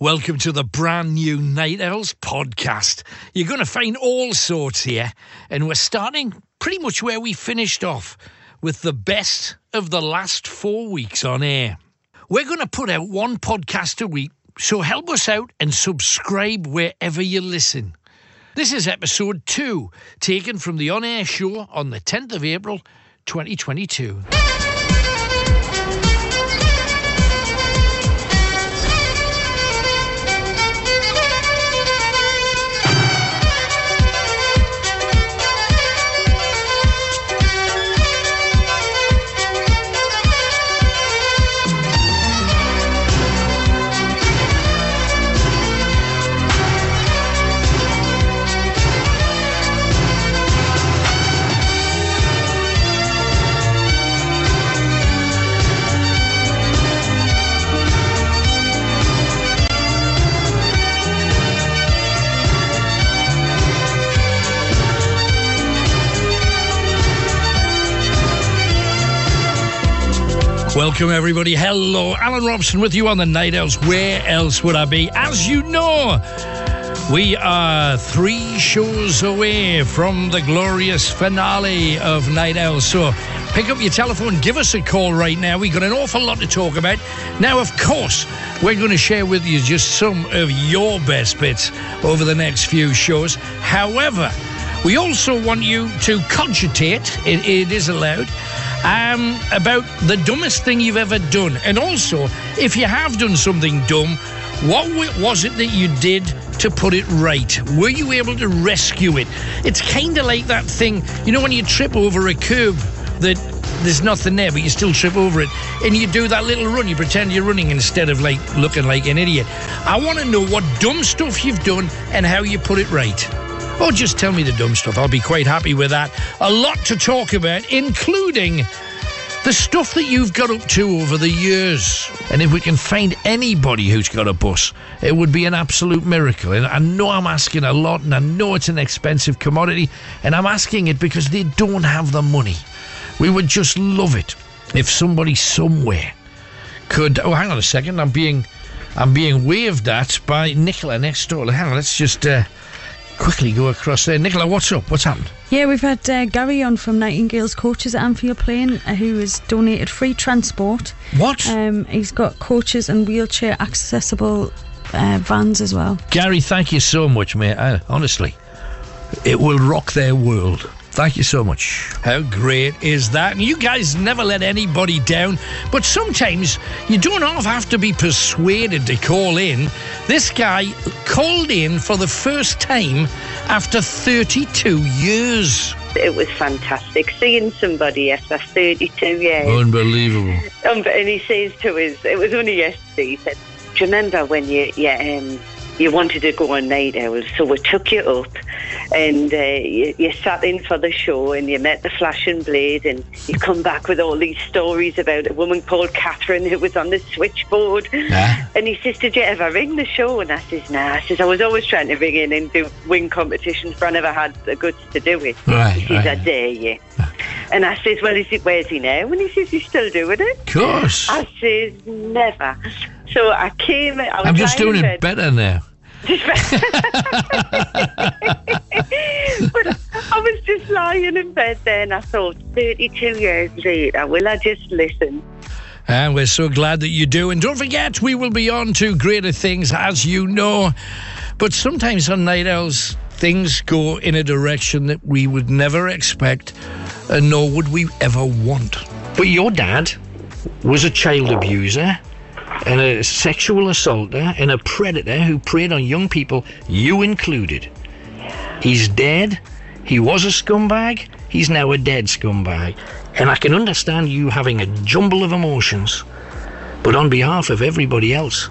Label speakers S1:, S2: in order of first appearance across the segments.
S1: Welcome to the brand new Night Owls podcast. You're going to find all sorts here, and we're starting pretty much where we finished off with the best of the last four weeks on air. We're going to put out one podcast a week, so help us out and subscribe wherever you listen. This is episode two, taken from the on air show on the 10th of April, 2022. Welcome, everybody. Hello, Alan Robson with you on the Night Owls. Where else would I be? As you know, we are three shows away from the glorious finale of Night Owls. So pick up your telephone, give us a call right now. We've got an awful lot to talk about. Now, of course, we're going to share with you just some of your best bits over the next few shows. However, we also want you to cogitate, it, it is allowed, um, about the dumbest thing you've ever done. And also, if you have done something dumb, what was it that you did to put it right? Were you able to rescue it? It's kind of like that thing, you know, when you trip over a curb that there's nothing there, but you still trip over it, and you do that little run. You pretend you're running instead of like looking like an idiot. I want to know what dumb stuff you've done and how you put it right. Or just tell me the dumb stuff. I'll be quite happy with that. A lot to talk about, including the stuff that you've got up to over the years. And if we can find anybody who's got a bus, it would be an absolute miracle. And I know I'm asking a lot, and I know it's an expensive commodity, and I'm asking it because they don't have the money. We would just love it if somebody somewhere could. Oh, hang on a second. I'm being, I'm being waved at by Nicola next door. Hang on, let's just. Uh, quickly go across there. Nicola, what's up? What's happened?
S2: Yeah, we've had uh, Gary on from Nightingale's Coaches at Annfield Plain, uh, who has donated free transport.
S1: What?
S2: Um, he's got coaches and wheelchair accessible uh, vans as well.
S1: Gary, thank you so much, mate. Uh, honestly, it will rock their world. Thank you so much. How great is that? And you guys never let anybody down, but sometimes you don't have to be persuaded to call in. This guy called in for the first time after 32 years.
S3: It was fantastic seeing somebody after 32 years.
S1: Unbelievable.
S3: Um, and he says to us, it was only yesterday, he said, Do you remember when you, you um, you wanted to go on night owls, so we took you up and uh, you, you, sat in for the show and you met the Flashing Blade and you come back with all these stories about a woman called Catherine who was on the switchboard.
S1: Nah.
S3: And he says, Did you ever ring the show? And I says, Nah. I says, I was always trying to ring in and do win competitions, but I never had the guts to do it.
S1: Right,
S3: he says,
S1: right.
S3: I dare you. And I says, Well, is it, where's he now? And he says, He's still doing it.
S1: Of course.
S3: I says, Never. So I came. I was
S1: I'm just doing it better now.
S3: but I was just lying in bed there and I thought, 32 years later, will I just listen?
S1: And we're so glad that you do. And don't forget, we will be on to greater things, as you know. But sometimes on Night Owls, things go in a direction that we would never expect, and nor would we ever want. But your dad was a child abuser and a sexual assaulter and a predator who preyed on young people, you included. He's dead. He was a scumbag. He's now a dead scumbag. And I can understand you having a jumble of emotions. But on behalf of everybody else,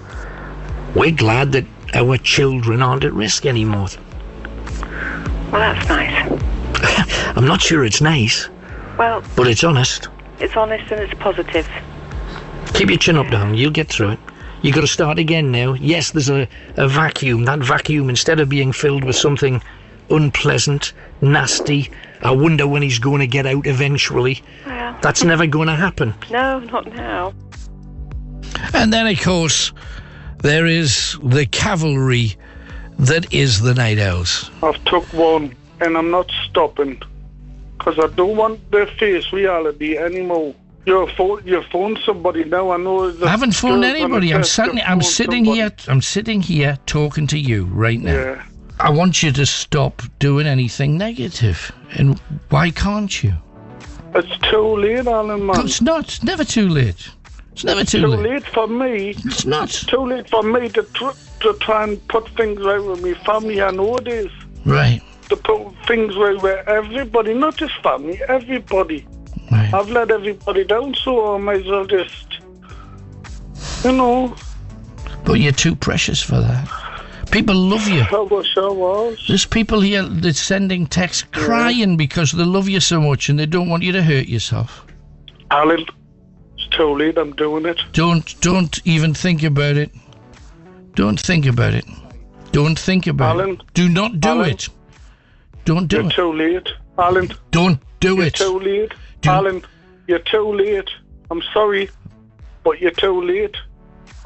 S1: we're glad that our children aren't at risk anymore.
S3: Well, that's nice.
S1: I'm not sure it's nice,
S3: Well,
S1: but it's honest.
S3: it's honest and it's positive.
S1: Keep your chin up, darling. You'll get through it. You've got to start again now. Yes, there's a, a vacuum. That vacuum, instead of being filled with something unpleasant, nasty, I wonder when he's going to get out eventually.
S3: Well,
S1: That's never going to happen.
S3: no, not now.
S1: And then, of course, there is the cavalry that is the Night Owls.
S4: I've took one and I'm not stopping because I don't want to face reality anymore. You're phone, you phoned somebody now. I know.
S1: I haven't phoned anybody. I'm sitting. I'm sitting somebody. here. I'm sitting here talking to you right now.
S4: Yeah.
S1: I want you to stop doing anything negative. And why can't you?
S4: It's too late, Alan. Man.
S1: It's not. It's never too late. It's never
S4: it's
S1: too,
S4: too
S1: late.
S4: late for me.
S1: It's not.
S4: It's too late for me to tr- to try and put things right with my family. I know it is.
S1: Right.
S4: To put things right with everybody, not just family, everybody.
S1: Right.
S4: I've let everybody down, so I might as well just, you know.
S1: But you're too precious for that. People love you.
S4: I wish I was.
S1: There's people here that's sending texts crying because they love you so much and they don't want you to hurt yourself.
S4: Alan, it's too late. I'm doing it.
S1: Don't don't even think about it. Don't think about it. Don't think about
S4: Alan,
S1: it. Do not do
S4: Alan,
S1: it. Don't do
S4: You're
S1: it.
S4: too late. Alan,
S1: Don't do
S4: you're
S1: it.
S4: too late.
S1: Do-
S4: Alan, you're too late. I'm sorry, but you're too late.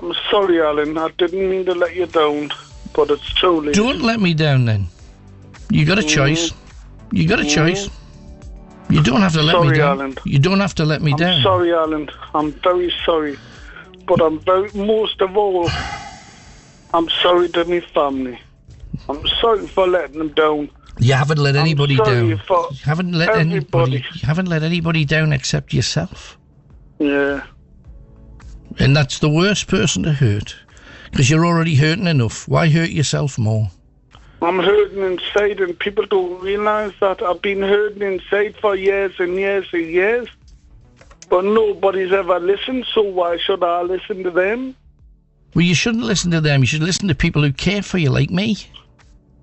S4: I'm sorry, Alan. I didn't mean to let you down, but it's too late.
S1: Don't let me down then. You got a mm. choice. You got a mm. choice. You don't have to let me
S4: Sorry,
S1: down.
S4: Alan.
S1: You don't have to let me
S4: I'm
S1: down.
S4: sorry, Alan. I'm very sorry. But I'm very, most of all, I'm sorry to my family. I'm sorry for letting them down.
S1: You haven't let anybody down. You haven't let anybody. You haven't let anybody down except yourself,
S4: Yeah.
S1: and that's the worst person to hurt, because you're already hurting enough. Why hurt yourself more?
S4: I'm hurting inside, and people don't realise that I've been hurting inside for years and years and years. But nobody's ever listened, so why should I listen to them?
S1: Well, you shouldn't listen to them. You should listen to people who care for you, like me.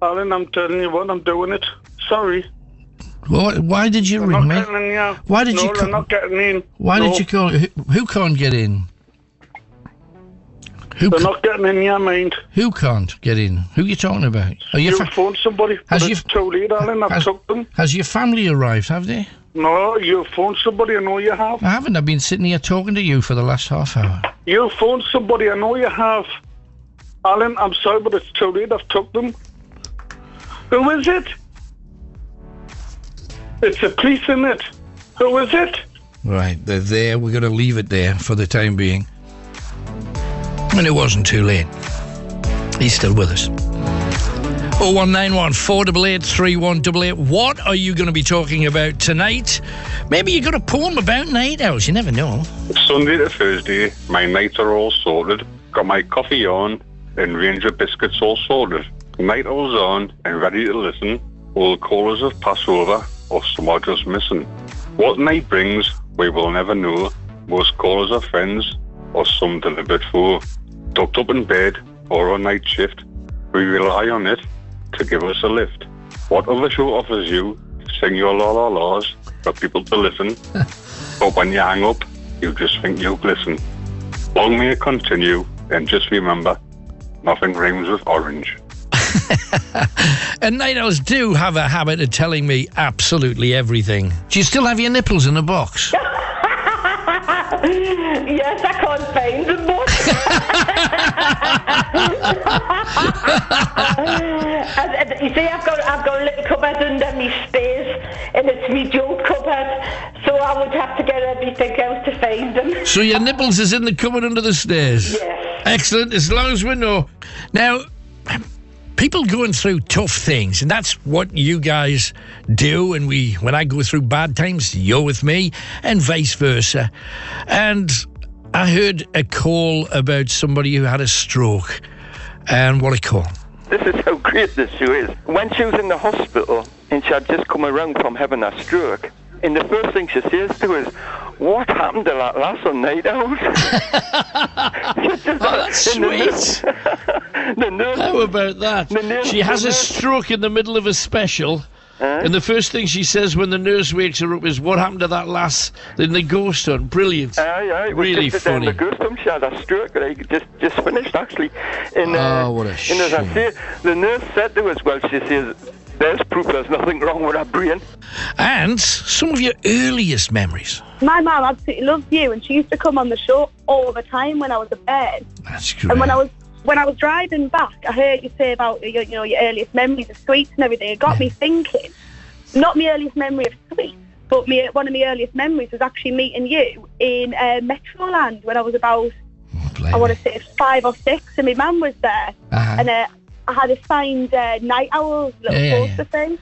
S4: Alan, I'm telling you what, I'm doing it. Sorry.
S1: Why, why did you
S4: I'm
S1: ring
S4: not
S1: me?
S4: getting in here.
S1: Why did
S4: no,
S1: you come-
S4: not getting in.
S1: Why
S4: No,
S1: did you call? Who, who can't get in? Who
S4: They're
S1: ca-
S4: not getting in your mind.
S1: who can't get in? Who are you talking about? Are you
S4: You
S1: fa-
S4: phoned somebody,
S1: Has you-
S4: it's too late, Alan. I've
S1: has-
S4: took them.
S1: has your family arrived? Have they?
S4: No, you phoned somebody, I know you have.
S1: I haven't. I've been sitting here talking to you for the last half hour.
S4: You phoned somebody, I know you have. Alan, I'm sorry, but it's too late. I've took them. Who is it? It's the police, in it? Who is it?
S1: Right, they're there. We're going to leave it there for the time being. And it wasn't too late. He's still with us. 0191 488 3188. What are you going to be talking about tonight? Maybe you got a poem about night owls. You never know.
S5: Sunday to Thursday, my nights are all sorted. Got my coffee on and range of biscuits all sorted. Night owls on and ready to listen. All the callers have passed over or some are just missing. What night brings, we will never know. Most callers are friends or some deliberate foe. Tucked up in bed or on night shift, we rely on it to give us a lift. What other show offers you? Sing your la la la's for people to listen. But when you hang up, you just think you'll glisten. Long may it continue, and just remember, nothing rings with orange.
S1: And night owls do have a habit of telling me absolutely everything. Do you still have your nipples in a box?
S6: yes, I can't find them, you see, I've got I've got a little cupboard under me stairs, and it's me joke cupboard, so I would have to get everything else to find them.
S1: So your nipples is in the cupboard under the stairs?
S6: Yes.
S1: Excellent, as long as we know. Now, people going through tough things, and that's what you guys do. And we, when I go through bad times, you're with me, and vice versa. And I heard a call about somebody who had a stroke. And what a call.
S7: This is how great this show is. When she was in the hospital and she had just come around from having a stroke, and the first thing she says to us, "What happened to that lass on night out?"
S1: Oh, that's
S7: And the
S1: sweet.
S7: the nurse,
S1: How about that?
S7: Nurse-
S1: She has a stroke in the middle of a special. And the first thing she says when the nurse wakes her up is, What happened to that lass in the ghost hunt? Brilliant.
S7: Aye, aye,
S1: Really
S7: just
S1: funny.
S7: the ghost home. She had a stroke, like, just just finished actually. And, uh,
S1: Oh, what a
S7: And as
S1: shame.
S7: I say, the nurse said to us, well, she says, "There's proof there's nothing wrong with her brain."
S1: And some of your earliest memories.
S8: My mum absolutely loves you, and she used to come on the show all the time when I was a bed.
S1: That's great.
S8: And when I was when I was driving back, I heard you say about your, you know your earliest memories of sweets and everything. It got me thinking. Not my earliest memory of sweets, but me, one of my earliest memories was actually meeting you in uh, Metroland when I was about, I want to say five or six, and my mum was there,
S1: Uh-huh.
S8: and uh, I had a signed uh, Night Owls little
S1: Yeah, yeah,
S8: poster thing.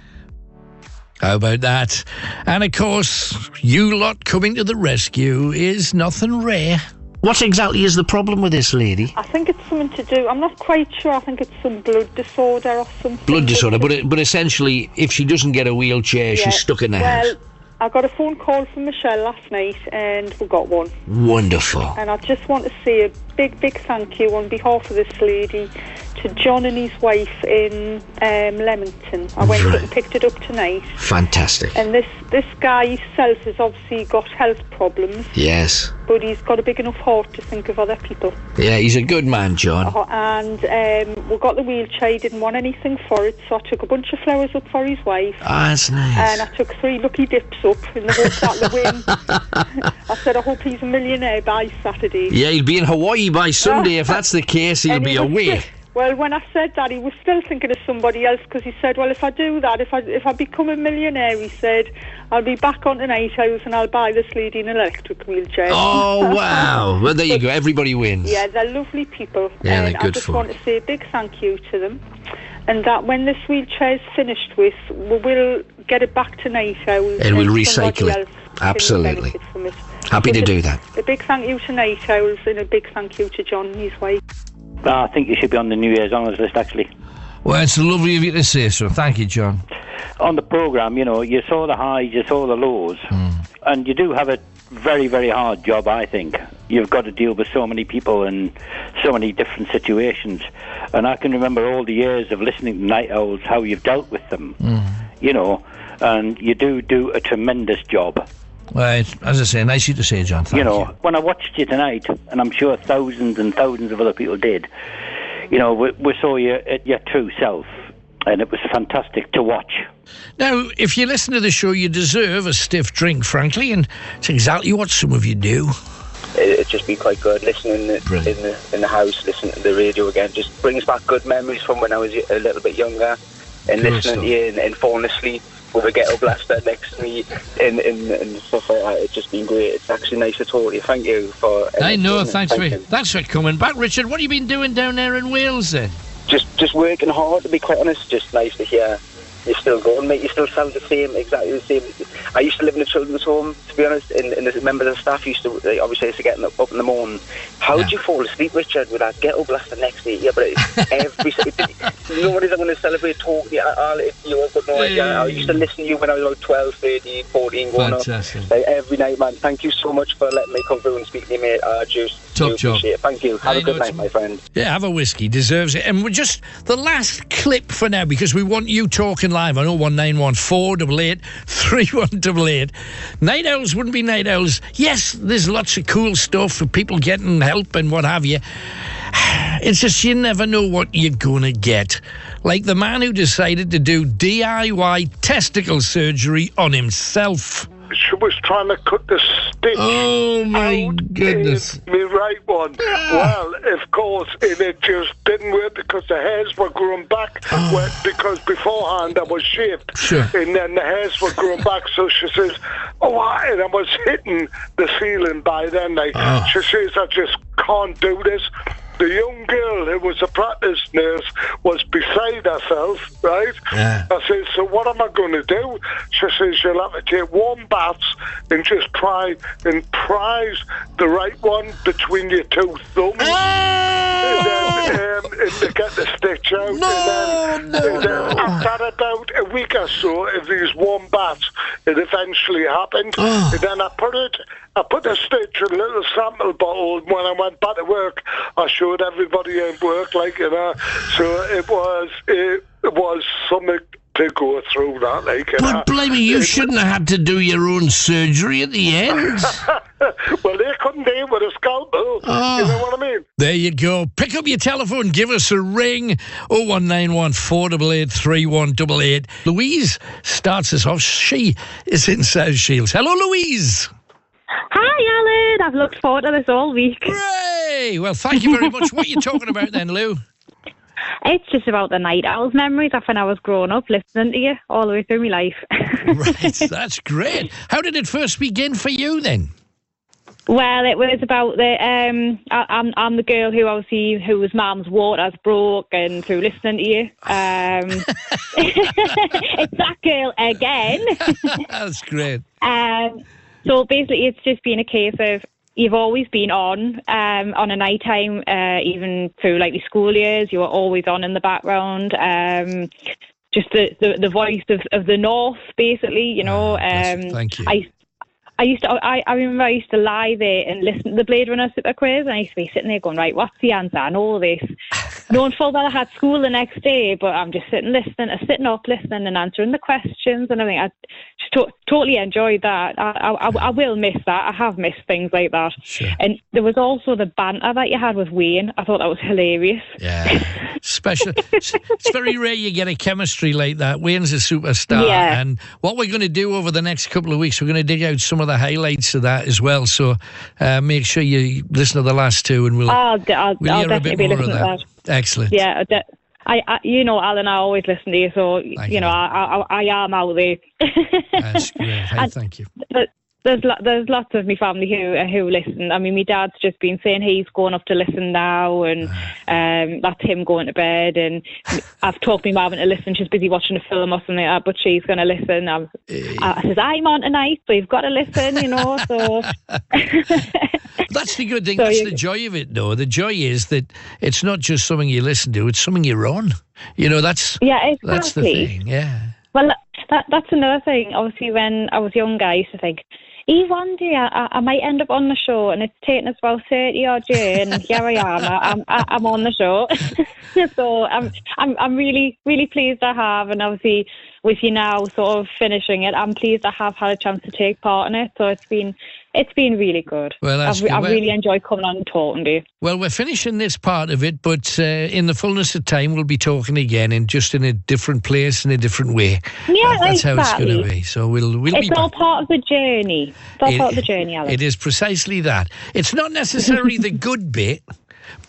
S1: How about that? And of course, you lot coming to the rescue is nothing rare.
S9: What exactly is the problem with this lady?
S10: I think it's something to do. I'm not quite sure. I think it's some blood disorder or something.
S9: Blood disorder, but it, but essentially, if she doesn't get a wheelchair,
S10: Yeah.
S9: she's stuck in the house.
S10: well,
S9: house.
S10: I got a phone call from Michelle last night, and we got one.
S9: Wonderful.
S10: And I just want to say a big, big thank you on behalf of this lady to John and his wife in um, Leamington. I went up and picked it up tonight.
S9: Fantastic.
S10: And this, this guy himself has obviously got health problems,
S9: Yes.
S10: but he's got a big enough heart to think of other people.
S9: Yeah, he's a good man, John.
S10: Uh, and um, we got the wheelchair. He didn't want anything for it, so I took a bunch of flowers up for his wife.
S9: Ah, that's nice.
S10: And I took three lucky dips up in the hope that the win. I said, I hope he's a millionaire by Saturday.
S9: Yeah, he'll be in Hawaii by Sunday. if that's the case, he'll be away.
S10: well, when I said that, he was still thinking of somebody else because he said, "Well, if I do that, if I if I become a millionaire, he said, I'll be back on the night house and I'll buy this lady an electric wheelchair."
S9: Oh, wow. Well, there you go. Everybody wins.
S10: Yeah, they're lovely people.
S9: Yeah,
S10: and
S9: they're good
S10: I just want to say a big thank you to them. And that when this wheelchair is finished with, we will get it back to Night Owl.
S9: And we'll recycle it. Absolutely.
S10: Benefit from it.
S9: Happy to
S10: a-
S9: do that.
S10: A big thank you to Night Owls and a big thank you to John and his wife.
S11: I think you should be on the New Year's honours list, actually.
S1: Well, it's lovely of you to say so. Thank you, John.
S11: On the programme, you know, you saw the highs, you saw the lows, hmm. and you do have a very, very hard job, I think. You've got to deal with so many people and so many different situations. And I can remember all the years of listening to Night Owls, how you've dealt with them, hmm. you know, and you do do a tremendous job.
S1: Well, it's- as I say, nice of you to say, John. Thank
S11: you know, when I watched you tonight, and I'm sure thousands and thousands of other people did, you know, we, we saw you at your true self, and it was fantastic to watch.
S1: Now, if you listen to the show, you deserve a stiff drink, frankly, and it's exactly what some of you do.
S12: it, it'd just be quite good listening in the, in the in the house, listening to the radio again. Just brings back good memories from when I was a little bit younger, and
S1: Good
S12: listening
S1: stuff.
S12: to you and, and falling asleep with a ghetto blaster next to me, and, and, and stuff like that. It's just been great. It's actually nice to talk to you. Thank you for.
S1: I know. Thanks for
S12: Thank
S1: thanks for coming back, Richard. What have you been doing down there in Wales then?
S12: Just just working hard. To be quite honest, just nice to hear. You're still going, mate. You still sound the same, exactly the same. I used to live in a children's home, to be honest, and, and the members of the staff used to, they obviously used to get up in the morning. How would you fall asleep, Richard, with that ghetto blaster next to you? Yeah, but it- every nobody's going to celebrate talking to you. I'll, you have got no idea. I used to mm. listen to you when I was about 12, 13, 14, going
S1: Fantastic.
S12: up. Like, every night, man. Thank you so much for letting me come through and speak to you, mate. I just
S1: Top
S12: do
S1: job.
S12: appreciate it. Thank you. Have
S1: I
S12: a good night, my friend.
S1: Yeah, have a whiskey. Deserves it. And we're just the last clip for now because we want you talking live on 01914 488 3188. Night owls wouldn't be night owls. Yes, there's lots of cool stuff for people getting help and what have you. It's just you never know what you're going to get. Like the man who decided to do DIY testicle surgery on himself.
S13: She was trying to cut the stitch.
S1: Oh my goodness.
S13: Me right one. Ah. Well, of course, and it just didn't work because the hairs were growing back. Ah. Well, because beforehand I was shaved,
S1: Sure.
S13: and then the hairs were growing back. So she says, "Oh, I-" and I was hitting the ceiling by then. Like ah. she says, I just can't do this." The young girl who was a practice nurse was beside herself, right?
S1: Yeah.
S13: I said, so what am I going to do? She says, you'll have to take warm baths and just try and prise the right one between your two thumbs. And then um, and to get the stitch out. and then, and then after about a week or so of these warm baths, it eventually happened. And then I put it, I put the stitch in a little sample bottle. When I went back to work, I showed everybody at work, like, you know. So it was, it was something to go through that, like, you know.
S1: But blimey, you shouldn't have had to do your own surgery at the end.
S13: well, they couldn't do it with a scalpel.
S1: Oh.
S13: You know oh. what I mean?
S1: There you go. Pick up your telephone, give us a ring. 0191 488 3188. Louise starts us off. She is in South Shields. Hello, Louise.
S14: Hi, Alan. I've looked forward to this all week.
S1: Hey, well, thank you very much. What are you talking about then, Lou?
S14: It's just about the night owls memories of when I was growing up, listening to you all the way through my life.
S1: right, that's great. How did it first begin for you then?
S14: Well, it was about the um. I, I'm I'm the girl who obviously whose mum's waters broke, and through listening to you, um, it's that girl again.
S1: that's great.
S14: Um, so basically, it's just been a case of you've always been on um, on a night time, uh, even through like the school years. You were always on in the background. Um, just the, the, the voice of, of the north, basically. You know. Um,
S1: thank you.
S14: I, I used to. I, I remember I used to lie there and listen to the Blade Runner Super Quiz, and I used to be sitting there going, "Right, what's the answer? and all this." Knowing full well I had school the next day, but I'm just sitting listening, uh, sitting up listening and answering the questions, and I think I just to- totally enjoyed that. I, I, I will miss that. I have missed things like that. And there was also the banter that you had with Wayne. I thought that was hilarious.
S1: Yeah, special. it's, it's very rare you get a chemistry like that. Wayne's a superstar,
S14: Yeah.
S1: and what we're going to do over the next couple of weeks, we're going to dig out some of the highlights of that as well. So uh, make sure you listen to the last two, and we'll
S14: I'll, I'll,
S1: we'll
S14: I'll definitely be listening
S1: that.
S14: to that.
S1: Excellent.
S14: Yeah, I de- I, I, you know, Alan, I always listen to you, so you know, I, I, I am out there.
S1: That's great. Hey,
S14: And-
S1: thank you.
S14: But there's lo- there's lots of my family who uh, who listen. I mean, my dad's just been saying he's going off to listen now, and um, that's him going to bed. And I've talked my mum into listen. She's busy watching a film or something like that, but she's going to listen. I'm, I says I'm on tonight, so you've got to listen, you know. So
S1: That's the good thing.
S14: So
S1: That's the joy of it, though. The joy is that it's not just something you listen to; it's something you're on. You know, that's
S14: yeah,
S1: that's the
S14: exactly.
S1: thing. Yeah.
S14: Well, that that's another thing. Obviously, when I was younger, I used to think, "E, one day I, I might end up on the show," and it's taken us about thirty odd years, and here I am. I'm I- I'm on the show. so I'm I'm I'm really really pleased I have, and obviously with you now sort of finishing it, I'm pleased I have had a chance to take part in it. So it's been it's been really good.
S1: Well, that's
S14: I've,
S1: good.
S14: I've
S1: Well-
S14: really enjoyed coming on and talking to you.
S1: Well, we're finishing this part of it, but uh, in the fullness of time, we'll be talking again, and just in a different place, in a different way.
S14: Yeah,
S1: that's how it's going to be. So we'll we'll
S14: it's
S1: be
S14: all
S1: back.
S14: part of the journey. It's all
S1: It-
S14: part of the journey, Alan.
S1: It is precisely that. It's not necessarily the good bit,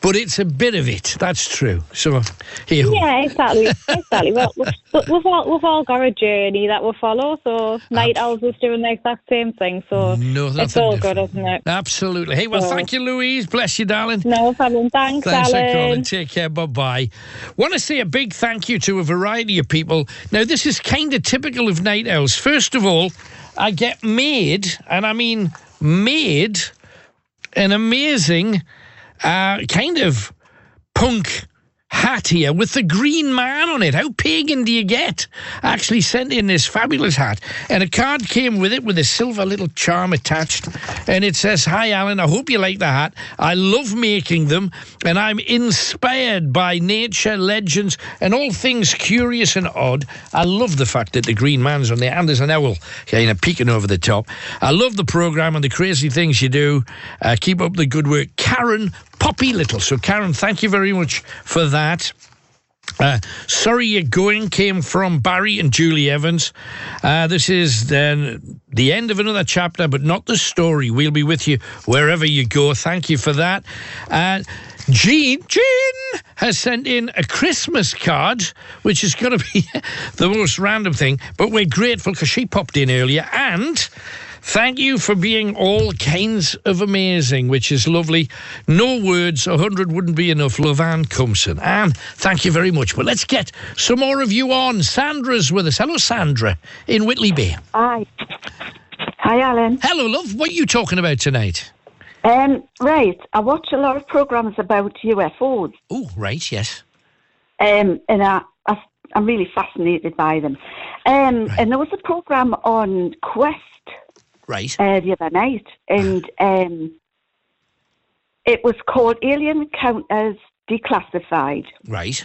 S1: but it's a bit of it. That's true. So here.
S14: Yeah, exactly, exactly. Well, we- we've all we've all got a journey that we follow. So night owls is doing the exact same thing. So
S1: No,
S14: it's all
S1: different.
S14: good, isn't it?
S1: Absolutely. Hey, well,
S14: So-
S1: thank you, Louise. Bless you, darling.
S14: No problem. Thanks,
S1: Thanks for calling. Take care. Bye bye. Want to say a big thank you to a variety of people. Now, this is kind of typical of night owls. First of all, I get made, and I mean made, an amazing uh, kind of punk hat here with the green man on it. How pagan do you get? Actually sent in this fabulous hat, and a card came with it with a silver little charm attached, and it says, "Hi, Alan. I hope you like the hat. I love making them, and I'm inspired by nature, legends, and all things curious and odd. I love the fact that the green man's on there, and there's an owl kind of peeking over the top. I love the program and the crazy things you do. Uh, keep up the good work, Karen." Poppy Little. So, Karen, thank you very much for that. Uh, Sorry You're Going came from Barry and Julie Evans. Uh, this is then the end of another chapter, but not the story. We'll be with you wherever you go. Thank you for that. Uh, Jean, Jean has sent in a Christmas card, which is going to be the most random thing, but we're grateful because she popped in earlier. And Thank you for being all kinds of amazing, which is lovely. No words, a hundred wouldn't be enough. Love Anne Cumpson. Anne, thank you very much. But let's get some more of you on. Sandra's with us. Hello, Sandra, in Whitley Bay.
S15: Hi. Hi, Alan.
S1: Hello, love. What are you talking about tonight?
S15: Um, right, I watch a lot of programs about UFOs,
S1: Oh, right, yes.
S15: um, and I, I, I'm really fascinated by them. Um, And there was a program on Quest
S1: Right.
S15: uh, the other night, and um, it was called Alien Encounters Declassified.
S1: Right.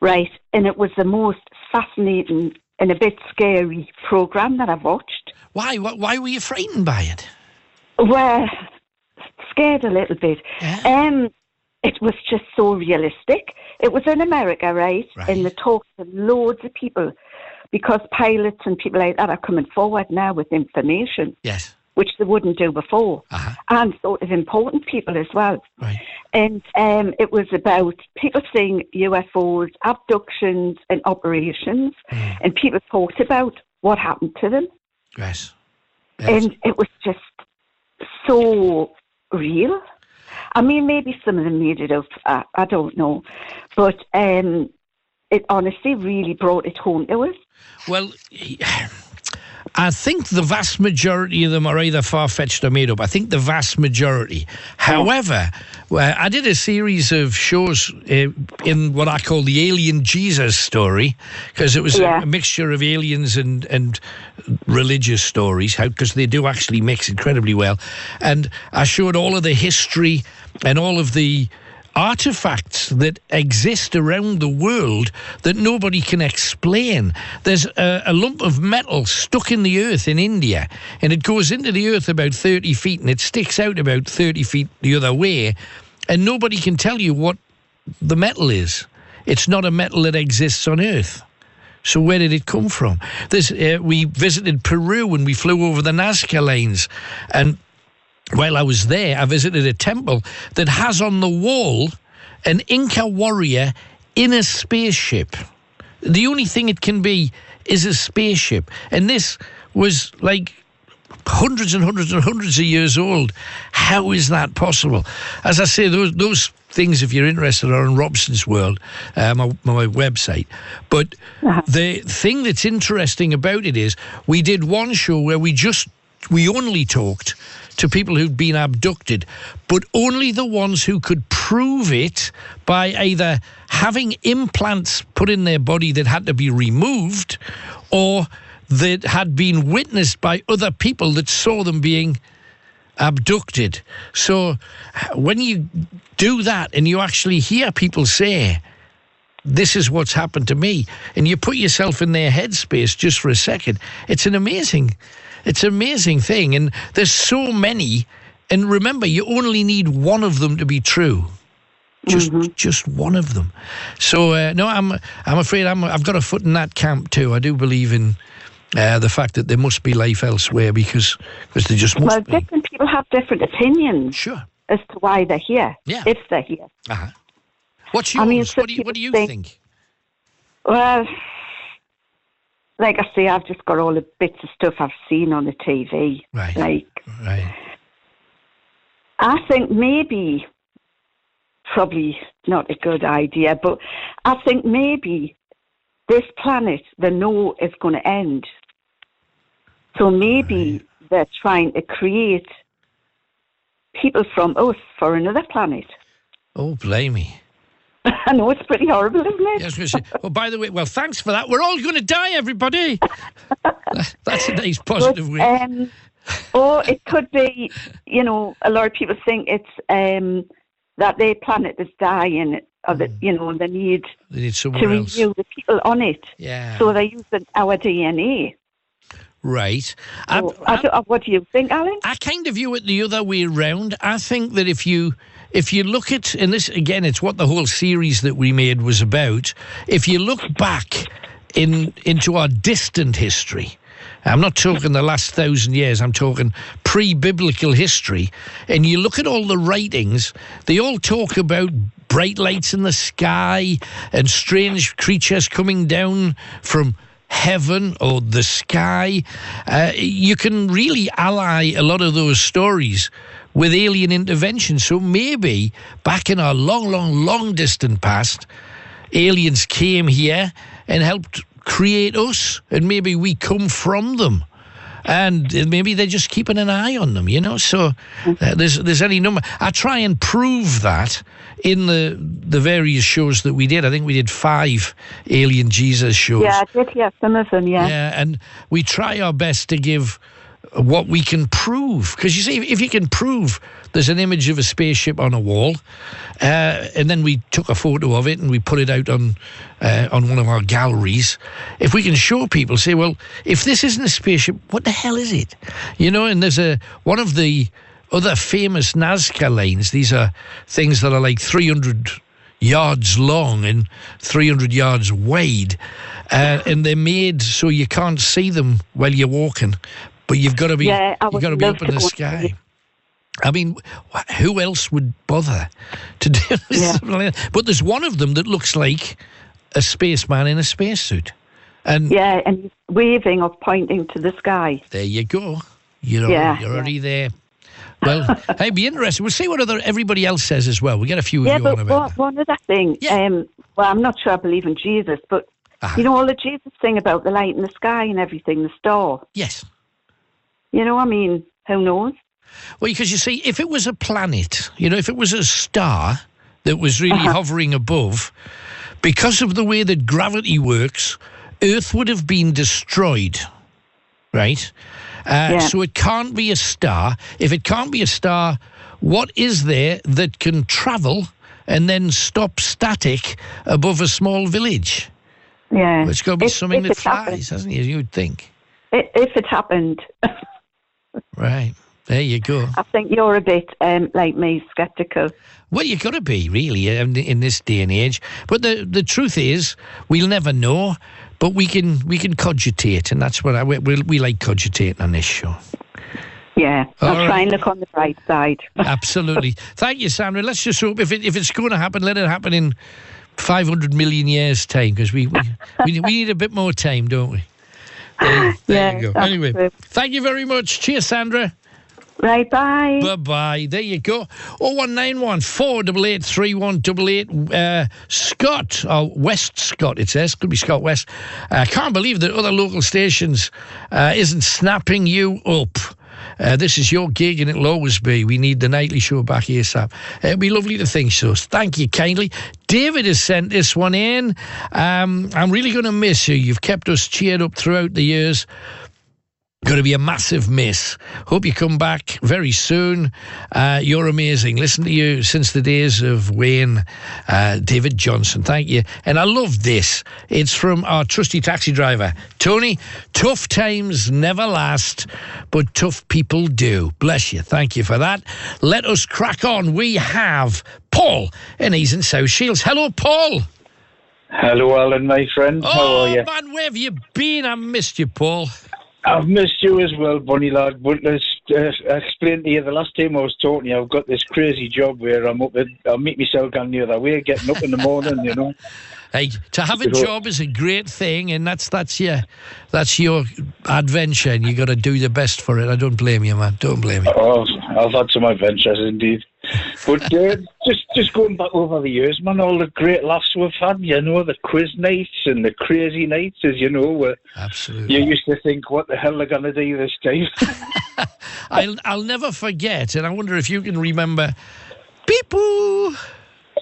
S15: Right, and it was the most fascinating and a bit scary program that I've watched.
S1: Why? Why, were you frightened by it?
S15: Well, scared a little bit. Um, it was just so realistic. It was in America, right? And they talked to loads of people because pilots and people like that are coming forward now with information,
S1: Yes.
S15: which they wouldn't do before, and sort of important people as well. Right. And um, it was about people seeing UFOs, abductions, and operations, and people talked about what happened to them.
S1: Yes.
S15: And it was just so real. I mean, maybe some of them made it up. I, I don't know, but um, it honestly really brought it home to us.
S1: Well, I think the vast majority of them are either far fetched or made up. I think the vast majority. However, I did a series of shows uh, in what I call the Alien Jesus story because it was a-
S16: Yeah.
S1: a, mixture of aliens and, and religious stories because they do actually mix incredibly well. And I showed all of the history and all of the artifacts that exist around the world that nobody can explain. There's a, a lump of metal stuck in the earth in India, and it goes into the earth about 30 feet and it sticks out about 30 feet the other way, and nobody can tell you what the metal is. It's not a metal that exists on earth. So where did it come from? There's, uh, we visited Peru and we flew over the Nazca lines, and while I was there, I visited a temple that has on the wall an Inca warrior in a spaceship. The only thing it can be is a spaceship. And this was like hundreds and hundreds and hundreds of years old. How is that possible? As I say, those those things, if you're interested, are on Robson's World, uh, my, my website. But the thing that's interesting about it is we did one show where we just we only talked to people who'd been abducted, but only the ones who could prove it by either having implants put in their body that had to be removed or that had been witnessed by other people that saw them being abducted. So when you do that and you actually hear people say, this is what's happened to me, and you put yourself in their headspace just for a second, it's an amazing, it's an amazing thing. And there's so many, and remember, you only need one of them to be true. Just, just one of them. So uh, no, I'm, I'm afraid I'm, I've got a foot in that camp too. I do believe in uh, the fact that there must be life elsewhere because, because there just must be.
S15: Well,
S1: be.
S15: different people have different opinions.
S1: Sure.
S15: As to why they're here.
S1: Yeah.
S15: If they're here.
S1: Uh-huh. What's
S15: I
S1: yours?
S15: mean,
S1: what do you, what do you
S15: people
S1: think?
S15: Well, like I say, I've just got all the bits of stuff I've seen on the TV.
S1: Right.
S15: Like,
S1: Right.
S15: I think maybe, probably not a good idea, but I think maybe this planet, they know is going to end. So maybe they're trying to create people from us for another planet.
S1: Oh, blimey.
S15: I know it's pretty horrible, isn't it?
S1: Yes, well, by the way, well, thanks for that. We're all going to die, everybody. That's a nice positive
S15: But,
S1: way.
S15: Um, or it could be, you know, a lot of people think it's um, that their planet is dying, or that you know they need
S1: They need
S15: to
S1: else.
S15: renew the people on it.
S1: Yeah.
S15: So they use using our DNA.
S1: Right.
S15: So, I don't, what do you think, Alan?
S1: I kind of view it the other way round. I think that if you if you look at and this again, it's what the whole series that we made was about. If you look back in into our distant history. I'm not talking the last thousand years, I'm talking pre biblical history. And you look at all the writings, they all talk about bright lights in the sky and strange creatures coming down from heaven or the sky. Uh, you can really ally a lot of those stories with alien intervention. So maybe back in our long, long, long distant past, aliens came here and helped create us, and maybe we come from them. And maybe they're just keeping an eye on them, you know. So uh, there's there's any number. I try and prove that in the the various shows that we did. I think we did five Alien Jesus shows.
S15: Yeah, I did hear some of them, yeah.
S1: Yeah, and we try our best to give what we can prove. Because you see, if you can prove there's an image of a spaceship on a wall, uh, and then we took a photo of it and we put it out on uh, on one of our galleries, if we can show people, say, well, if this isn't a spaceship, what the hell is it? You know, and there's a one of the other famous Nazca lines. These are things that are like 300 yards long and 300 yards wide, uh, and they're made so you can't see them while you're walking. But you've got to be
S15: yeah,
S1: you've got to be up in the
S15: go
S1: sky. I mean, who else would bother to do something like that? But there's one of them that looks like a spaceman in a spacesuit. And
S15: Yeah, and he's waving or pointing to the sky.
S1: there you go. You're,
S15: Yeah,
S1: you're already there. Well, hey, be interesting. We'll see what other everybody else says as well. We get a few
S15: yeah,
S1: of you on
S15: but
S1: about
S15: one, one other thing. Um, well, I'm not sure I believe in Jesus, but
S1: Ah.
S15: you know all the Jesus thing about the light in the sky and everything, the star.
S1: Yes.
S15: You know, I mean, who knows?
S1: Well, because you see, if it was a planet, you know, if it was a star that was really
S15: Uh-huh.
S1: hovering above, because of the way that gravity works, Earth would have been destroyed, right? Uh,
S15: Yeah.
S1: So it can't be a star. If it can't be a star, what is there that can travel and then stop static above a small village?
S15: Yeah.
S1: Well, it's got to be
S15: If-
S1: something
S15: if
S1: that
S15: it happened.
S1: flies, hasn't it? You'd think.
S15: If it happened,
S1: Right. There you go.
S15: I think you're a bit um, like me, sceptical.
S1: Well, you've got to be really um, in this day and age. But the the truth is, we'll never know. But we can we can cogitate, and that's what I we, we, like cogitating on this show.
S15: Yeah,
S1: All
S15: I'll try and look on the bright side.
S1: Absolutely. Thank you, Sandra. Let's just hope if it, if it's going to happen, let it happen in five hundred million years' time, because we we, we we need a bit more time, don't we? There, there you go. Anyway,
S15: true.
S1: thank you very much. Cheers, Sandra.
S15: Right, bye.
S1: Bye bye. There you go. 0191 488 3188. Uh, Scott, or West Scott, it says. Could be Scott West. I can't believe that other local stations uh, isn't snapping you up. Uh, this is your gig and it'll always be. We need the nightly show back ASAP. It'd be lovely to think so. Thank you kindly. David has sent this one in. Um, I'm really going to miss you. You've kept us cheered up throughout the years. Going to be a massive miss. Hope you come back very soon. Uh, you're amazing. Listen to you since the days of Wayne, uh, David Johnson. Thank you. And I love this. It's from our trusty taxi driver, Tony. Tough times never last, but tough people do. Bless you. Thank you for that. Let us crack on. We have Paul, and he's in South Shields. Hello, Paul.
S17: Hello, Alan, my friend. How
S1: Oh,
S17: are you?
S1: man, where have you been? I missed you, Paul.
S17: I've missed you as well, Bunny lad. But let's uh, I explained to you the last time I was talking to you. I've got this crazy job where I'm up. At, I'll meet myself down the other way, getting up in the morning. You know.
S1: Hey, to have a job is a great thing, and that's that's your that's your adventure, and you got to do the best for it. I don't blame you, man. Don't blame you.
S17: Oh, I've had some adventures indeed. But uh, just just going back over the years, man, all the great laughs we've had, you know, the quiz nights and the crazy nights, as you know, where
S1: Absolutely.
S17: you used to think, what the hell are going to do this time?
S1: I'll I'll never forget, and I wonder if you can remember. Beep-oo.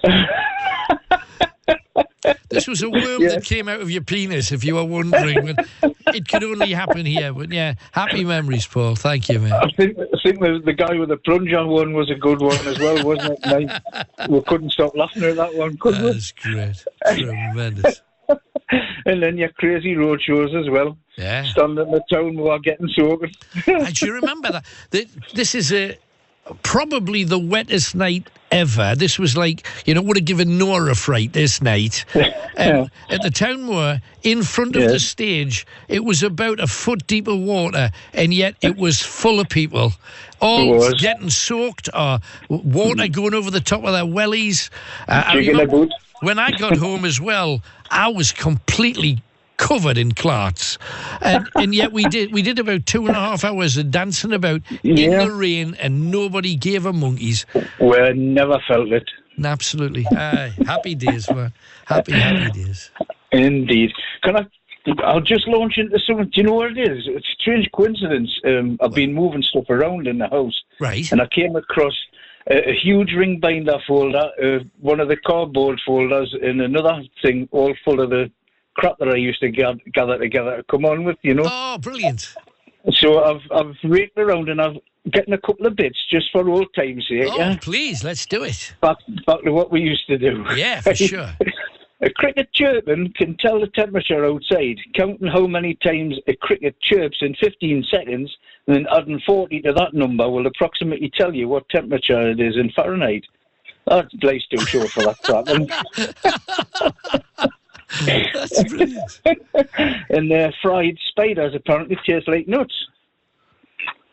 S1: This was a worm that came out of your penis, if you were wondering. It could only happen here. But yeah, happy memories, Paul. Thank you, man.
S17: I think I think the, the guy with the plunger one was a good one as well, wasn't it? Nice. we couldn't stop laughing at that one, could we?
S1: That's great. Tremendous.
S17: And then your crazy road shows as well.
S1: Yeah.
S17: Standing in the town while getting soaking.
S1: I do remember that. Th- This is a probably the wettest night ever. This was like you know would have given Nora a fright this night. Um, At the town moor, in front of the stage, it was about a foot deep of water, and yet it was full of people, all getting soaked or water going over the top of their wellies. Uh, I remember when I got home as well, I was completely covered in clots, and and yet we did we did about two and a half hours of dancing about in the rain, and nobody gave a monkeys.
S17: We never felt it.
S1: Absolutely, Aye, happy days, man. Happy happy days.
S17: Indeed. Can I? I'll just launch into something. Do you know what it is? It's a strange coincidence. Um, I've been moving stuff around in the house,
S1: Right.
S17: and I came across a, a huge ring binder folder, uh, one of the cardboard folders, and another thing all full of the crap that I used to gather, gather together to come on with. You know.
S1: Oh, brilliant.
S17: So I've I've raked around and I've getting a couple of bits just for old times' sake.
S1: Oh,
S17: yeah?
S1: please, let's do it.
S17: Back back to what we used to do.
S1: Yeah, for sure.
S17: A cricket chirping can tell the temperature outside, counting how many times a cricket chirps in 15 seconds, and then adding 40 to that number will approximately tell you what temperature it is in Fahrenheit. That's life's too short for that crap.
S1: That's brilliant.
S17: and uh, fried spiders apparently taste like nuts.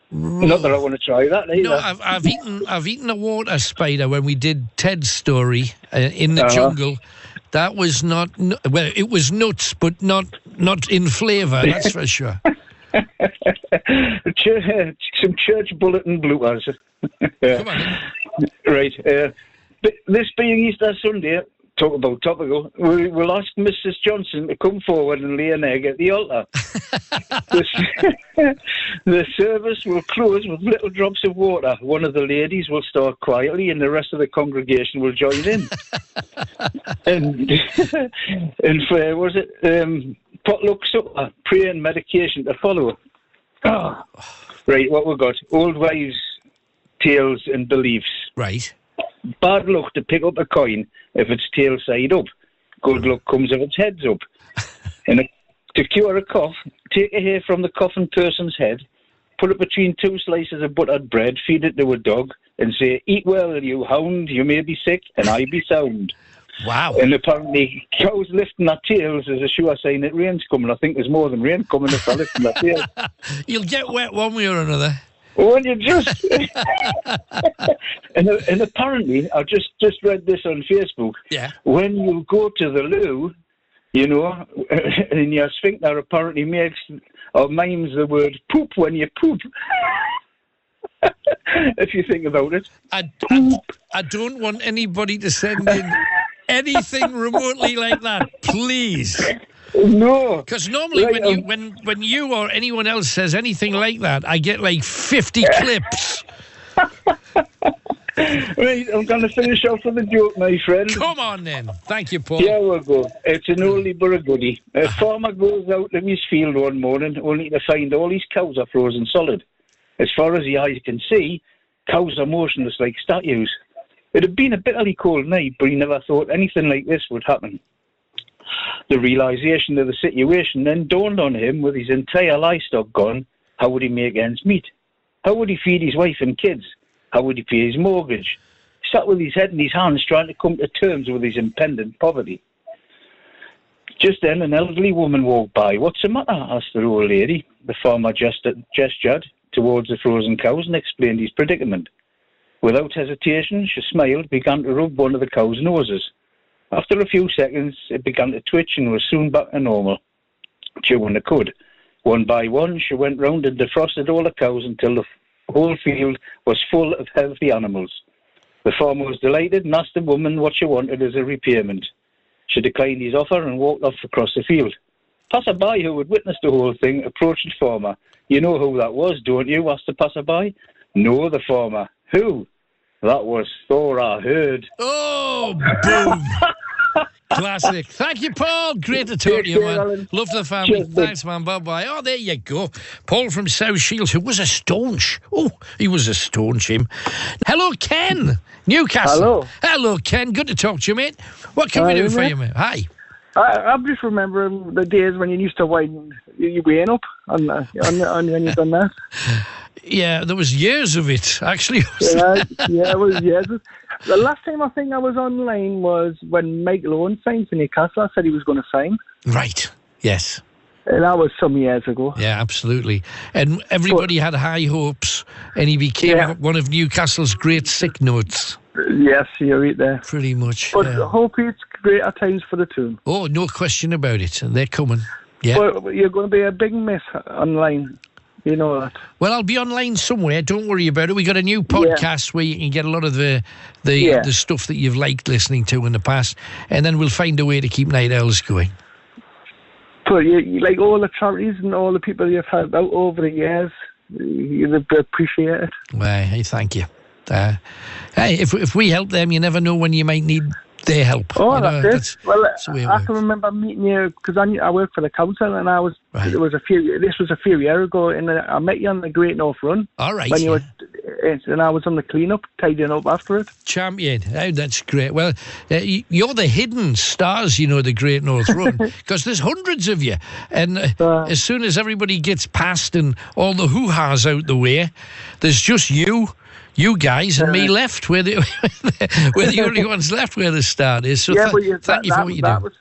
S17: Not that I want to try that either.
S1: No, I've, I've eaten I've eaten a water spider when we did Ted's story uh, in the
S17: Uh-huh.
S1: jungle. That was not well. It was nuts, but not not in flavour. That's for sure.
S17: Some church bulletin bloopers.
S1: Come on.
S17: Right. Uh, this being Easter Sunday, talk about topical, we, we'll ask Mrs. Johnson to come forward and lay an egg at the altar. the, the service will close with little drops of water. One of the ladies will start quietly, and the rest of the congregation will join in. and and for, was it um, potluck supper, prayer and medication to follow. Right, what we got? Old wives' tales and beliefs.
S1: Right.
S17: Bad luck to pick up a coin if it's tail side up. Good luck comes if it's heads up. and to cure a cough, take a hair from the coughing person's head, put it between two slices of buttered bread, feed it to a dog, and say, "Eat well, you hound. You may be sick, and I be sound."
S1: Wow.
S17: And apparently, cows lifting their tails is a sure sign that rain's coming. I think there's more than rain coming if they're lifting their tails.
S1: You'll get wet one way or another.
S17: When you just and, and apparently, I just just read this on Facebook.
S1: Yeah.
S17: When you go to the loo, you know, and your sphincter apparently makes or mimes the word poop when you poop. if you think about it.
S1: I, I, I don't want anybody to send in anything remotely like that, please.
S17: No.
S1: Because normally
S17: Right,
S1: when you
S17: um,
S1: when when you or anyone else says anything like that, I get like fifty clips.
S17: Right, I'm going to finish off with a joke, my friend.
S1: Come on then. Thank you, Paul.
S17: Here we go. It's an oldie but a goodie. A farmer goes out in his field one morning only to find all his cows are frozen solid. As far as the eyes can see, cows are motionless like statues. It had been a bitterly cold night, but he never thought anything like this would happen. The realization of the situation then dawned on him with his entire livestock gone. How would he make ends meet? How would he feed his wife and kids? How would he pay his mortgage? He sat with his head in his hands trying to come to terms with his impending poverty. Just then, an elderly woman walked by. What's the matter? asked the old lady. The farmer gestured, gestured towards the frozen cows and explained his predicament. Without hesitation, she smiled, began to rub one of the cow's noses. After a few seconds, it began to twitch and was soon back to normal. Chewing the cud. One by one, she went round and defrosted all the cows until the whole field was full of healthy animals. The farmer was delighted and asked the woman what she wanted as a repayment. She declined his offer and walked off across the field. Passerby, who had witnessed the whole thing, approached the farmer. You know who that was, don't you? asked the passerby. No, the farmer. Who? That was Thora Hird.
S1: Oh, boom. Classic. Thank you, Paul. Great to talk to you, man.
S17: Alan.
S1: Love the family.
S17: Cheers.
S1: Thanks, man. Bye bye. Oh, there you go. Paul from South Shields, who was a staunch. Oh, he was a staunch, him. Hello, Ken. Newcastle.
S18: Hello.
S1: Hello, Ken. Good to talk to you, mate. What can we do for
S18: mate.
S1: you, mate? Hi.
S18: I, I'm just remembering the days when you used to wind your weighing up on, uh, on, on when you done that.
S1: Yeah, there was years of it, actually.
S18: Yeah, yeah, it was years. The last time I think I was online was when Michael Owen signed for Newcastle. I said he was going to sign,
S1: Right. Yes.
S18: and that was some years ago.
S1: Yeah, absolutely. And everybody had high hopes, and he became
S18: Yeah.
S1: one of Newcastle's great sick notes.
S18: Yes, you're right there.
S1: Pretty much.
S18: But
S1: yeah.
S18: hopefully it's great at times for the team.
S1: Oh, no question about it. They're coming. Yeah.
S18: But you're going to be a big mess online. You know that.
S1: Well, I'll be online somewhere. Don't worry about it. We got a new podcast where you can get a lot of the the
S18: Yeah.
S1: the stuff that you've liked listening to in the past, and then we'll find a way to keep Night Owls going.
S18: But you, you, like all the charities and all the people you've helped out over the years, you appreciate it.
S1: Well, hey, thank you. Uh, hey, if if we help them, you never know when you might need their help.
S18: Oh,
S1: you know,
S18: that's it. Well,
S1: that's
S18: I can remember meeting you because I, knew- I work for the council, and I was it was a few. This was a few years ago, and uh, I met you on the Great North Run.
S1: All right,
S18: When you were, and I was on the cleanup, tidying up after it.
S1: Champion. Oh, that's great. Well, uh, you're the hidden stars, you know, the Great North Run, because there's hundreds of you. And uh, as soon as everybody gets past and all the hoo ha's out the way, there's just you. You guys and me left. We're the, we're the only ones left where the start is. So
S18: yeah,
S1: th-
S18: you,
S1: thank
S18: that,
S1: you for
S18: that,
S1: what you do.
S18: was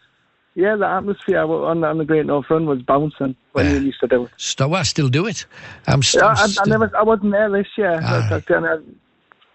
S18: yeah, the atmosphere on, on the Great North Run was bouncing when you used to do it.
S1: Still, I still do it. I'm still.
S18: Yeah, I, I never, I wasn't there this year,
S1: Ah.
S18: but, uh,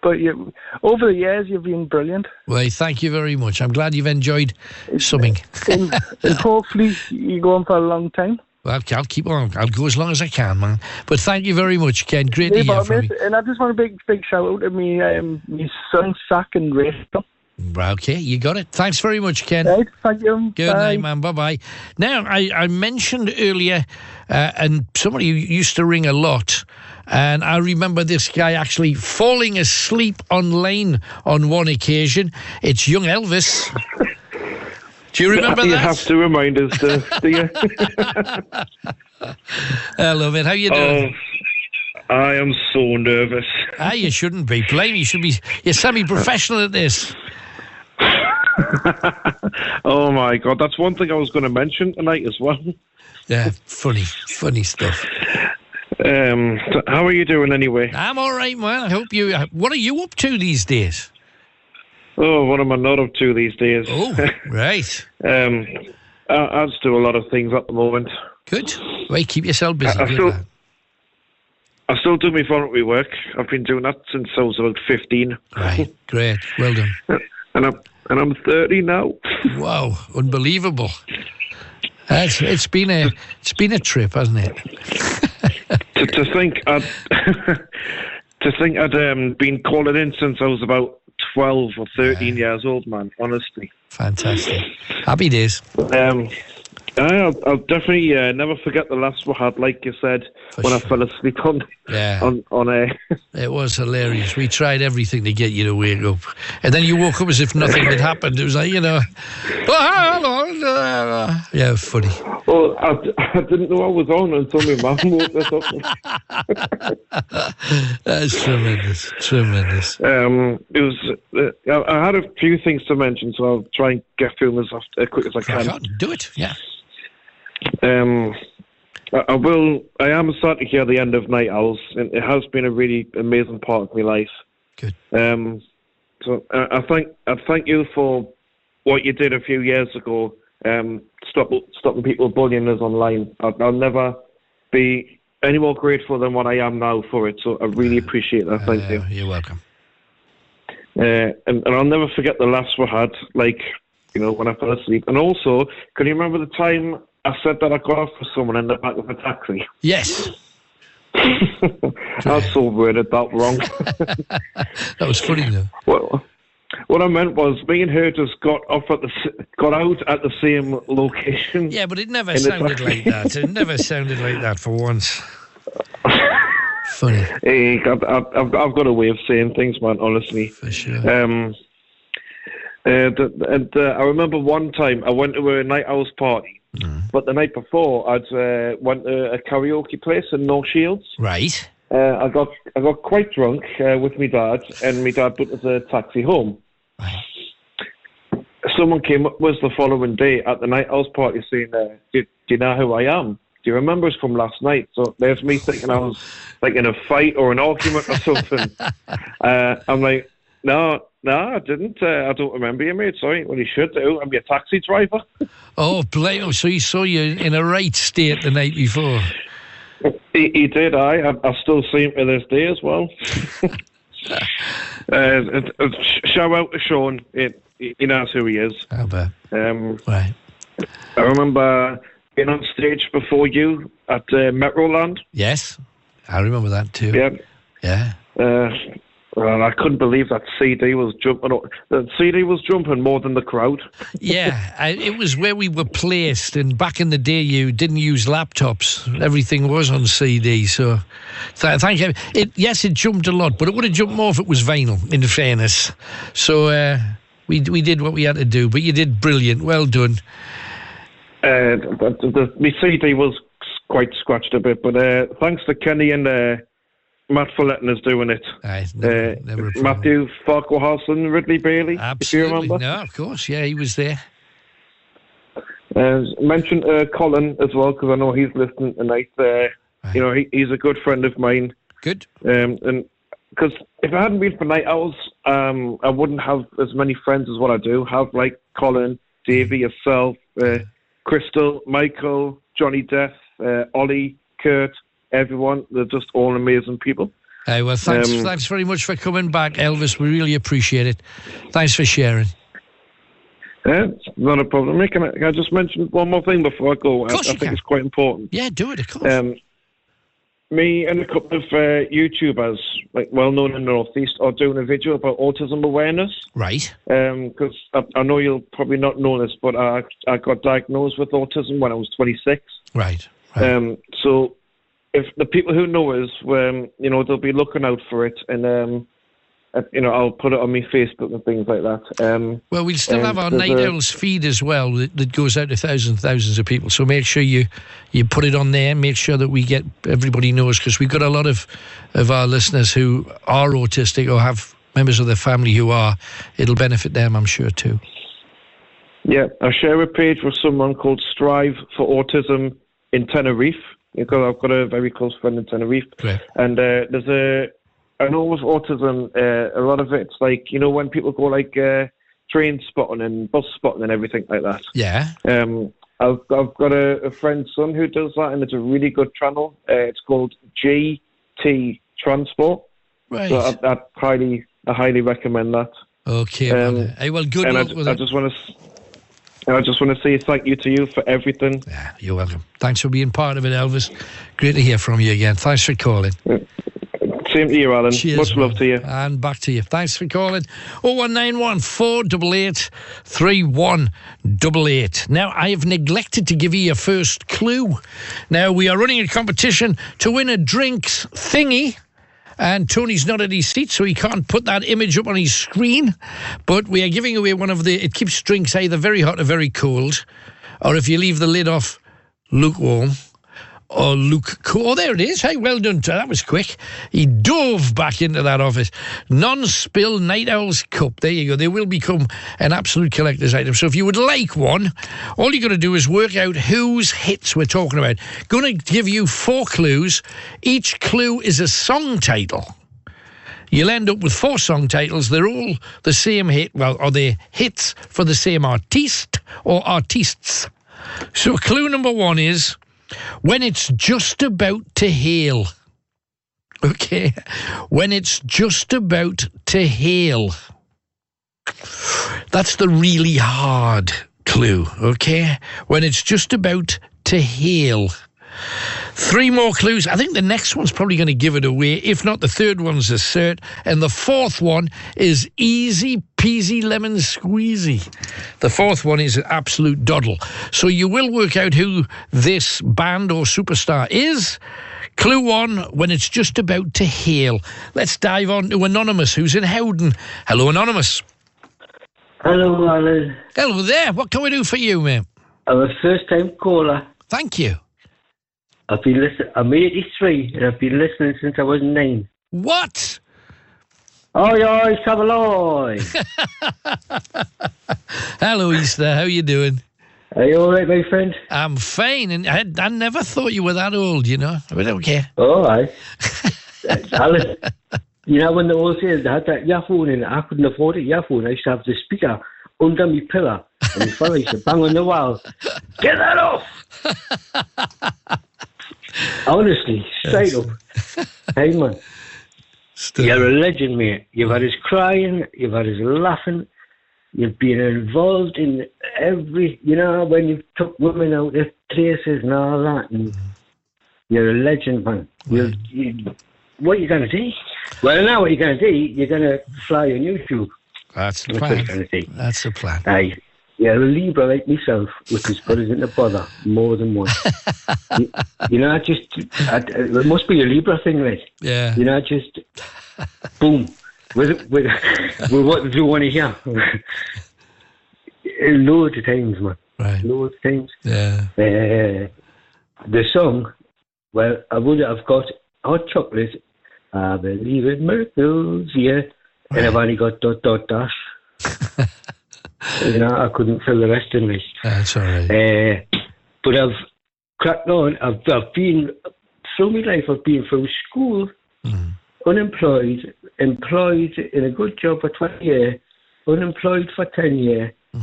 S18: but you, over the years you've been brilliant,
S1: Well, thank you very much. I'm glad you've enjoyed summing.
S18: and, and hopefully you're going for a long time.
S1: Well, I'll, I'll keep on. I'll go as long as I can, man. But thank you very much, Ken. Great to
S18: Yeah,
S1: hear
S18: but
S1: from you.
S18: and I just want a big, big shout out to me, um, my son, Sack and Rachel.
S1: Right, Okay, you got it. Thanks very much, Ken.
S18: Right, thank you.
S1: Good
S18: Bye.
S1: night, man. Bye bye. Now, I, I mentioned earlier, uh, and somebody used to ring a lot, and I remember this guy actually falling asleep on lane on one occasion. It's young Elvis. Do you remember
S19: you
S1: that?
S19: have to remind us, uh, do you?
S1: I love it. How you doing?
S19: Oh, I am so nervous.
S1: Ah, you shouldn't be. Blame you should be. You're semi-professional at this.
S19: Oh my god, that's one thing I was going to mention tonight as well.
S1: Yeah, funny, funny stuff.
S19: Um, how are you doing anyway?
S1: I'm all right, man. I hope you. What are you up to these days?
S19: Oh, what am I not up to these days?
S1: Oh, right.
S19: um, I, I just do a lot of things at the moment.
S1: Good. Right, keep yourself busy.
S19: I, I still. I still do my voluntary work. I've been doing that since I was about fifteen.
S1: Right, great, well done.
S19: And I'm and I'm thirty now.
S1: Wow, unbelievable. It's, it's been a it's been a trip, hasn't it?
S19: to, to think I'd to think I'd um, been calling in since I was about twelve or thirteen years old, man. Honestly,
S1: Fantastic. Happy days.
S19: um, I'll, I'll definitely uh, never forget the last we had. Like you said, when I fell asleep on
S1: Yeah.
S19: on on a.
S1: It was hilarious. We tried everything to get you to wake up, and then you woke up as if nothing had happened. It was like you know, oh, yeah, funny.
S19: Well, I, I didn't know I was on until my mum woke us up.
S1: That's tremendous, tremendous.
S19: Um, it was. Uh, I I had a few things to mention, so I'll try and get through them as, as quick as I can.
S1: do it. Yeah.
S19: Um, I, I will. I am starting to hear the end of Night Owls, and it has been a really amazing part of my life.
S1: Good.
S19: Um, so I, I thank I thank you for what you did a few years ago. Um, stop stopping people bullying us online. I'll, I'll never be any more grateful than what I am now for it. So I really appreciate that. Thank you.
S1: You're welcome.
S19: Uh, and, and I'll never forget the last we had, like, you know, when I fell asleep. And also, can you remember the time I said that I got off with someone in the back of a taxi?
S1: Yes.
S19: I so worded that wrong.
S1: That was funny though.
S19: well, what I meant was me and her just got off at the got out at the same location.
S1: Yeah, but it never sounded like that. It never sounded like that for once. Funny.
S19: Hey, I've, I've, I've got a way of saying things, man. Honestly,
S1: for sure.
S19: Um, uh, and uh, I remember one time I went to a night owls party, but the night before I'd uh, went to a karaoke place in North Shields.
S1: Right.
S19: Uh, I got I got quite drunk uh, with my dad, and my dad put us a taxi home. Someone came up with us the following day at the night owls party saying, uh, do, "Do you know who I am? Do you remember us from last night?" So there's me thinking I was like in a fight or an argument or something. uh, I'm like, "No, no, I didn't. Uh, I don't remember you, mate. Sorry. Well, you should do. I'm your taxi driver."
S1: Oh, blame him. So he saw you in a right state the night before.
S19: He, he did. I. I. I still see him to this day as well. uh, shout out to Sean. It, he knows who he is.
S1: I bet.
S19: Um,
S1: right.
S19: I remember being on stage before you at uh, Metroland.
S1: Yes, I remember that too.
S19: Yeah.
S1: Yeah.
S19: Uh, well, I couldn't believe that CD was jumping. The CD was jumping more than the crowd.
S1: Yeah, it was where we were placed, and back in the day, you didn't use laptops. Everything was on CD. So, th- thank you. It, yes, it jumped a lot, but it would have jumped more if it was vinyl. In fairness, so uh, we we did what we had to do. But you did brilliant. Well done.
S19: Uh, the, the, my CD was quite scratched a bit, but uh, thanks to Kenny and uh, Matt for letting us doing it.
S1: never,
S19: uh,
S1: never.
S19: Matthew Farquharson, Ridley Bailey, remember.
S1: No, of course. Yeah, he was there.
S19: Uh, mention uh, Colin as well because I know he's listening tonight. Uh, You know, he, he's a good friend of mine.
S1: Good.
S19: Um, and because if it hadn't been for night owls, um, I wouldn't have as many friends as what I do have, like Colin, Davey, yourself, uh, Crystal, Michael, Johnny Death, uh, Ollie, Kurt, everyone. They're just all amazing people.
S1: Hey, well, thanks,
S19: Um,
S1: thanks very much for coming back, Elvis. We really appreciate it. Thanks for sharing.
S19: Yeah, not a problem. Can I, can I just mention one more thing before I go? I, I think
S1: can.
S19: it's quite important.
S1: Yeah, do it, of course.
S19: Um, me and a couple of uh, YouTubers, like well known in the Northeast, are doing a video about autism awareness.
S1: Right.
S19: Because I, I know you'll probably not know this, but I, I got diagnosed with autism when I was 26.
S1: Right.
S19: Um, so if the people who know us, um, you know, they'll be looking out for it, and um, uh, you know, I'll put it on my Facebook and things like that. Um,
S1: Well, we'll still have our Night Owls feed as well that, that goes out to thousands and thousands of people. So make sure you, you put it on there. Make sure that we get everybody knows because we've got a lot of, of our listeners who are autistic or have members of their family who are. It'll benefit them, I'm sure, too.
S19: Yeah, I share a page with someone called Strive for Autism in Tenerife. Because I've got a very close friend in Tenerife,
S1: Great.
S19: and uh, there's a. I know with autism, uh, a lot of it's like you know when people go like uh, train spotting and bus spotting and everything like that.
S1: Yeah.
S19: Um, I've I've got a, a friend's son who does that, and it's a really good channel. Uh, it's called GT Transport.
S1: Right.
S19: So I, I highly I highly recommend that.
S1: Okay.
S19: Um,
S1: well, hey, well, good luck
S19: I,
S1: with
S19: I
S1: it.
S19: just want to. I just want to say thank you to you for everything.
S1: Yeah, you're welcome. Thanks for being part of it, Elvis. Great to hear from you again. Thanks for calling.
S19: Same to you, Alan.
S1: Cheers,
S19: Much love
S1: man.
S19: to you.
S1: And back to you. Thanks for calling. 0191 488 3188. Now, I have neglected to give you your first clue. Now, we are running a competition to win a drinks thingy. And Tony's not at his seat, so he can't put that image up on his screen. But we are giving away one of the. It keeps drinks either very hot or very cold. Or if you leave the lid off, lukewarm Oh, or Luke Cool. Oh, there it is. Hey, well done. That was quick. He dove back into that office. Non-spill Night Owl's cup. There you go. They will become an absolute collector's item. So if you would like one, all you got to do is work out whose hits we're talking about. Going to give you four clues. Each clue is a song title. You'll end up with four song titles. They're all the same hit. Well, are they hits for the same artiste or artists? So clue number one is when it's just about to hail. Okay. When it's just about to hail. That's the really hard clue. Okay. When it's just about to hail. Three more clues. I think the next one's probably going to give it away. If not, the third one's a cert. And the fourth one is easy peasy lemon squeezy. The fourth one is an absolute doddle. So you will work out who this band or superstar is. Clue one, when it's just about to hail. Let's dive on to Anonymous, who's in Howden. Hello, Anonymous.
S20: Hello, Alan.
S1: Hello there. What can we do for you, mate?
S20: I'm a first time caller.
S1: Thank you.
S20: I've been listening. I'm 83 and I've been listening since I was nine.
S1: What?
S20: Oi, oi, Savaloy.
S1: Hello, Easter. How you doing?
S20: Are you all right, my friend?
S1: I'm fine, and I, I never thought you were that old, you know. But okay.
S20: All right. Alan, you know, when the old days, they had that earphone in, I couldn't afford it, earphone. I used to have the speaker under my pillar. And my father used to bang on the wall. Get that off! Honestly, straight up. Hey, man. You're a legend, mate. You've had us crying, you've had us laughing, you've been involved in every, you know, when you took women out of places and all that. And mm-hmm. you're a legend, man. You, what are you going to do? Well, now what are you're going to do, you're going to fly on YouTube.
S1: That's the
S20: That's
S1: plan.
S20: you're going to do.
S1: That's the plan.
S20: Aye. You're a Libra like myself, which has put us into bother more than once. you, you know, I just, I, it must be a Libra thing, right?
S1: Yeah.
S20: You know, I just, boom, with, with, with what do you want to hear? Loads of times, man.
S1: Right.
S20: Loads of times.
S1: Yeah.
S20: Uh, the song, well, I would have got hot chocolate. I believe in miracles, yeah. And I've only got dot dot dash. you know, I couldn't fill the rest in me.
S1: That's ah, all right.
S20: Uh, but I've cracked on. I've, I've been through my life. I've been through school, hmm. unemployed, employed in a good job for twenty years, unemployed for ten years, hmm.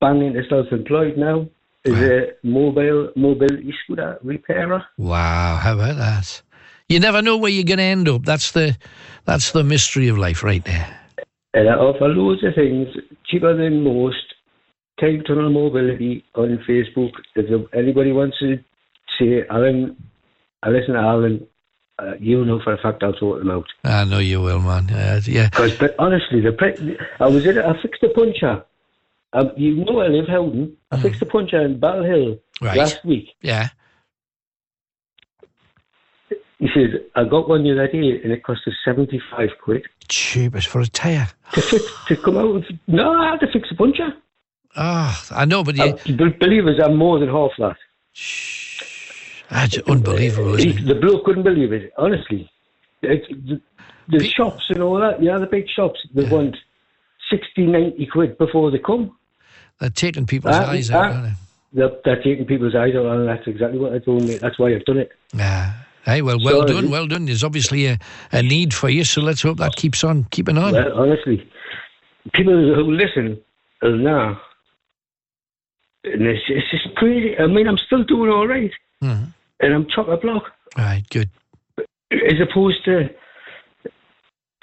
S20: bang into self-employed now as a mobile mobility scooter repairer.
S1: Wow, how about that? You never know where you're going to end up. That's the that's the mystery of life, right there.
S20: And I offer loads of things cheaper than most. Time Tunnel Mobility on Facebook. If anybody wants to say, Alan, I listen to Alan, uh, you know for a fact I'll sort them out.
S1: I know you will, man. Uh, yeah.
S20: Because, but honestly, the pre- I was in, I fixed a puncher. Um, you know I live Howden. I fixed a puncher in Battle Hill
S1: Mm. Right.
S20: last week.
S1: Yeah.
S20: He said, I got one the other day and it cost us 75 quid.
S1: Cheapest for a tyre.
S20: To, fix, to come out no, I had to fix a puncher.
S1: Oh, I know, but you,
S20: Uh, be- believe us, I'm more than half that.
S1: that's unbelievable, isn't
S20: He-
S1: it?
S20: The bloke couldn't believe it, honestly. It's, the, the shops and all that, yeah, the big shops, they want 60, 90 quid before they come.
S1: They're taking people's
S20: Ah,
S1: eyes out,
S20: ah.
S1: aren't they?
S20: They're, they're taking people's eyes out, and that's exactly what I told me. That's why I've done it.
S1: Yeah. Hey, well, well
S20: Sorry.
S1: done, well done. There's obviously a, a need for you, so let's hope that keeps on keeping on.
S20: Well, honestly, people who listen. And it's, it's just crazy. I mean, I'm still doing all right,
S1: Mhm.
S20: and I'm chock a block.
S1: Right, good.
S20: As opposed to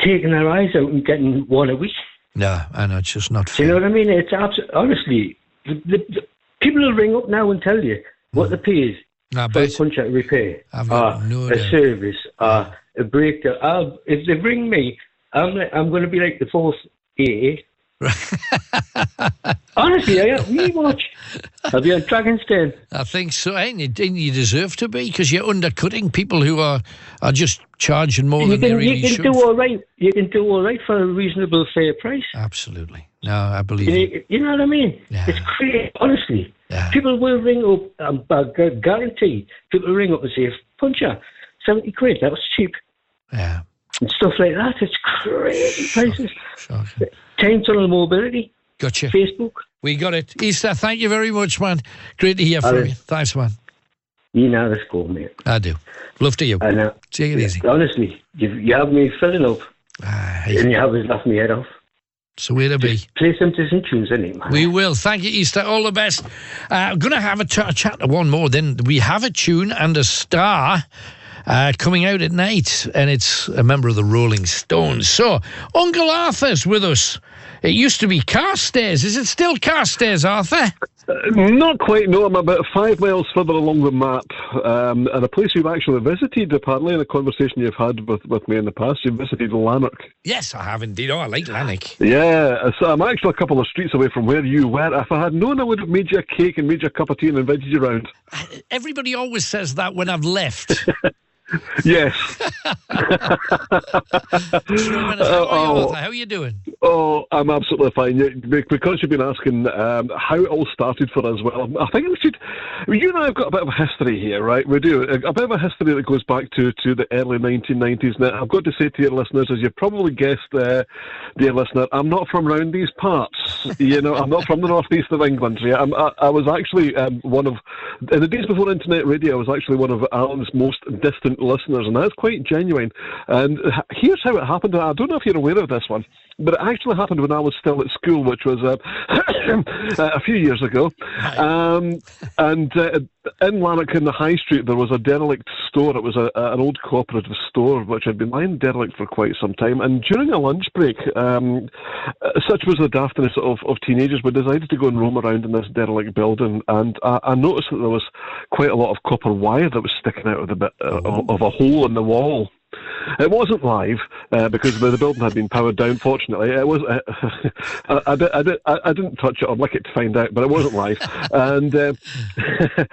S20: taking their eyes out and getting one a week.
S1: No, I know, it's just not fair.
S20: you know what I mean? It's abs- honestly, the, the, the, people will ring up now and tell you what the pay is
S1: I
S20: for a
S1: bet.
S20: repair,
S1: I've got
S20: or
S1: no
S20: a
S1: doubt.
S20: service, or a breakdown. I'll, uh, ah, if they ring me, I'm I'm going to be like the fourth AA. Honestly, I. Me watch. I'll be on Dragon's Den.
S1: I think so. Eh? And you, and you deserve to be because you're undercutting people who are, are just charging more
S20: You
S1: than they really
S20: you can
S1: should.
S20: do all right. You can do all right for a reasonable, fair price.
S1: Absolutely. No, I believe you.
S20: You, you know what I mean? It's crazy, honestly. People will ring up, um, I guarantee, people ring up and say, puncher, 70 quid, that was cheap.
S1: Yeah.
S20: And stuff like that. It's crazy prices. Time Tunnel Mobility.
S1: Gotcha.
S20: Facebook.
S1: We got it. Easter, thank you very much, man. Great to hear from you. Thanks, man.
S20: You know the score, mate.
S1: I do. Love to you.
S20: I know.
S1: Take it easy.
S20: Honestly, you, you have me filling up. and you laughed me head off.
S1: The way to be.
S20: Play some Disney tunes, innit, man?
S1: We will. Thank you, Easter. All the best. Uh, I'm going to have a, ch- a chat to one more. Then we have a tune and a star uh, coming out at night, and it's a member of the Rolling Stones. So, Uncle Arthur's with us. It used to be Carstairs. Is it still Carstairs, Arthur?
S21: Uh, Not quite, no. I'm about five miles further along the map, um, and a place you've actually visited, apparently, in a conversation you've had with, with me in the past. You've visited Lanark.
S1: Yes, I have indeed. Oh, I like Lanark.
S21: Yeah, so I'm actually a couple of streets away from where you were. If I had known, I would have made you a cake and made you a cup of tea and invited you round.
S1: Everybody always says that when I've left.
S21: Yes.
S1: How are you,
S21: oh,
S1: How are you doing?
S21: oh, I'm absolutely fine. Because you've been asking um, how it all started for us. Well, I think we should. You and I have got a bit of a history here, right? We do a, a bit of a history that goes back to, to the early 1990s. Now, I've got to say to your listeners, as you've probably guessed, uh, dear listener, I'm not from round these parts. you know, I'm not from the northeast of England. Yeah, I'm, I, I was actually um, one of in the days before internet radio. I was actually one of Alan's most distant listeners, and that's quite genuine. And here's how it happened. I don't know if you're aware of this one, but it actually happened when I was still at school, which was uh, a few years ago. Um, and uh, in Lanark, in the High Street, there was a derelict store. It was a, an old cooperative store which had been lying derelict for quite some time. And during a lunch break, um, uh, such was the daftness of, of teenagers, we decided to go and roam around in this derelict building. And I, I noticed that there was quite a lot of copper wire that was sticking out of, the bit, uh, of, of a hole in the wall. It wasn't live uh, because the, the building had been powered down. Fortunately, it was. Uh, I, I, I, I, didn't touch it or lick it to find out, but it wasn't live. and uh,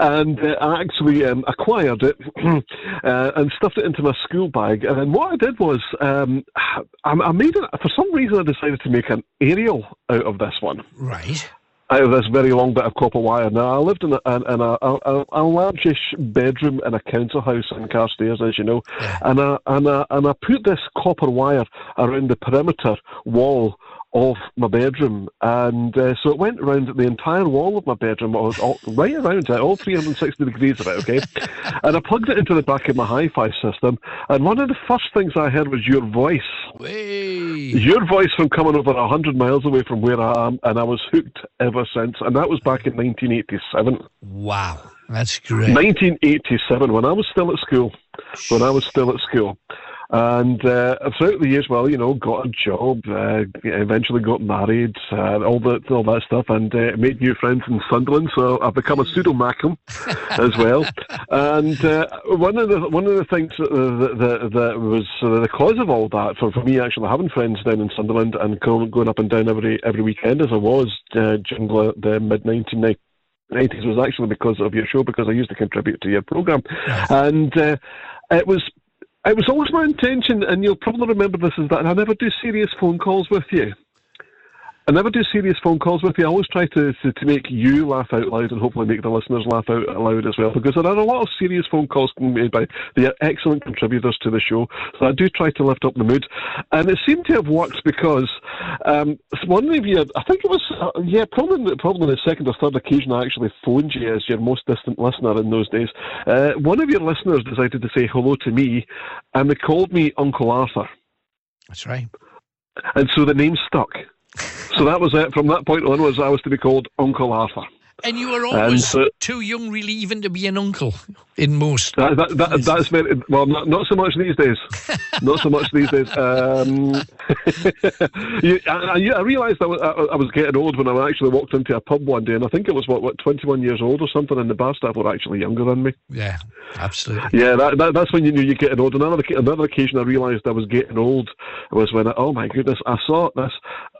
S21: and uh, I actually um, acquired it uh, and stuffed it into my school bag. And then what I did was um, I, I made it. For some reason, I decided to make an aerial out of this one
S1: Right.
S21: Out of this very long bit of copper wire. Now, I lived in a, in, in a, a, a, a largish bedroom in a council house in Carstairs, as you know, and I, and, I, and I put this copper wire around the perimeter wall of my bedroom, and uh, so it went around the entire wall of my bedroom, all, all, right around it, all 360 degrees of it, okay? and I plugged it into the back of my hi-fi system, and one of the first things I heard was your voice. Your voice from coming over 100 miles away from where I am, and I was hooked ever since, and that was back in 1987.
S1: Wow, that's great.
S21: 1987, when I was still at school. When I was still at school. And uh, throughout the years, well, you know, got a job, uh, eventually got married, uh, all that, all that stuff, and uh, made new friends in Sunderland. So I've become a pseudo Mackham as well. And uh, one of the one of the things that, that, that was the cause of all that for, for me actually having friends down in Sunderland and going, going up and down every every weekend as I was uh, during the, the mid 1990s. 90s was actually because of your show because I used to contribute to your program, and uh, it was it was always my intention, and you'll probably remember this, is that I never do serious phone calls with you. I never do serious phone calls with you. I always try to, to, to make you laugh out loud and hopefully make the listeners laugh out loud as well because there are a lot of serious phone calls being made by the excellent contributors to the show. So I do try to lift up the mood. And it seemed to have worked because um, one of you, I think it was, uh, yeah, probably, probably the second or third occasion I actually phoned you as your most distant listener in those days. Uh, one of your listeners decided to say hello to me and they called me Uncle Arthur.
S1: That's right.
S21: And so the name stuck. So that was it. From that point onwards, I was to be called Uncle Arthur.
S1: And you were always and, uh, too young, really, even to be an uncle in most.
S21: That, that, that, that's very well. Not, not so much these days. not so much these days. Um, you, I, I realised I was, I, was getting old when I actually walked into a pub one day, and I think it was what, what 21 years old or something, and the bar staff were actually younger than me.
S1: Yeah, absolutely.
S21: Yeah, that, that, that's when you knew you're getting old. Another another occasion I realised I was getting old was when I, oh my goodness, I saw this.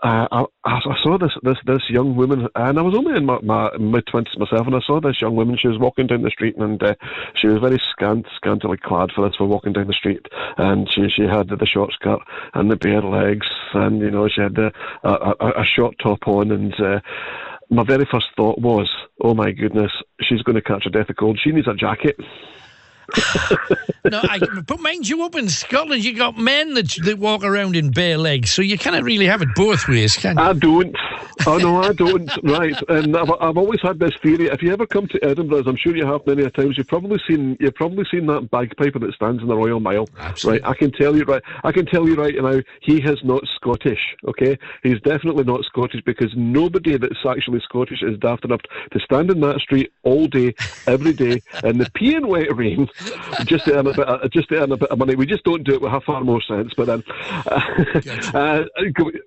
S21: Uh, I, I saw this this this young woman, and I was only in my, my mid twenties myself, and I saw this young woman. She was walking down the street, and uh, she was very scant, scantily clad for this for walking down the street, and she she had the short skirt and the bare legs, and you know she had a, a, a short top on, and. Uh, my very first thought was, "Oh my goodness, she's going to catch a death of cold. She needs a jacket."
S1: No, I, but mind you, up in Scotland, you got men that that walk around in bare legs, so you cannot really have it both ways, can you?
S21: I don't. Oh no, I don't. right, and I've, I've always had this theory. If you ever come to Edinburgh, as I'm sure you have many a times, you've probably seen you've probably seen that bagpiper that stands in the Royal Mile.
S1: Absolutely.
S21: Right, I can tell you right. I can tell you right now, he is not Scottish. Okay, he's definitely not Scottish because nobody that's actually Scottish is daft enough to stand in that street all day, every day, in the peeing wet rain just to earn a bit, of, just to earn a bit of money. We just don't do it. We have far more sense. But then, uh,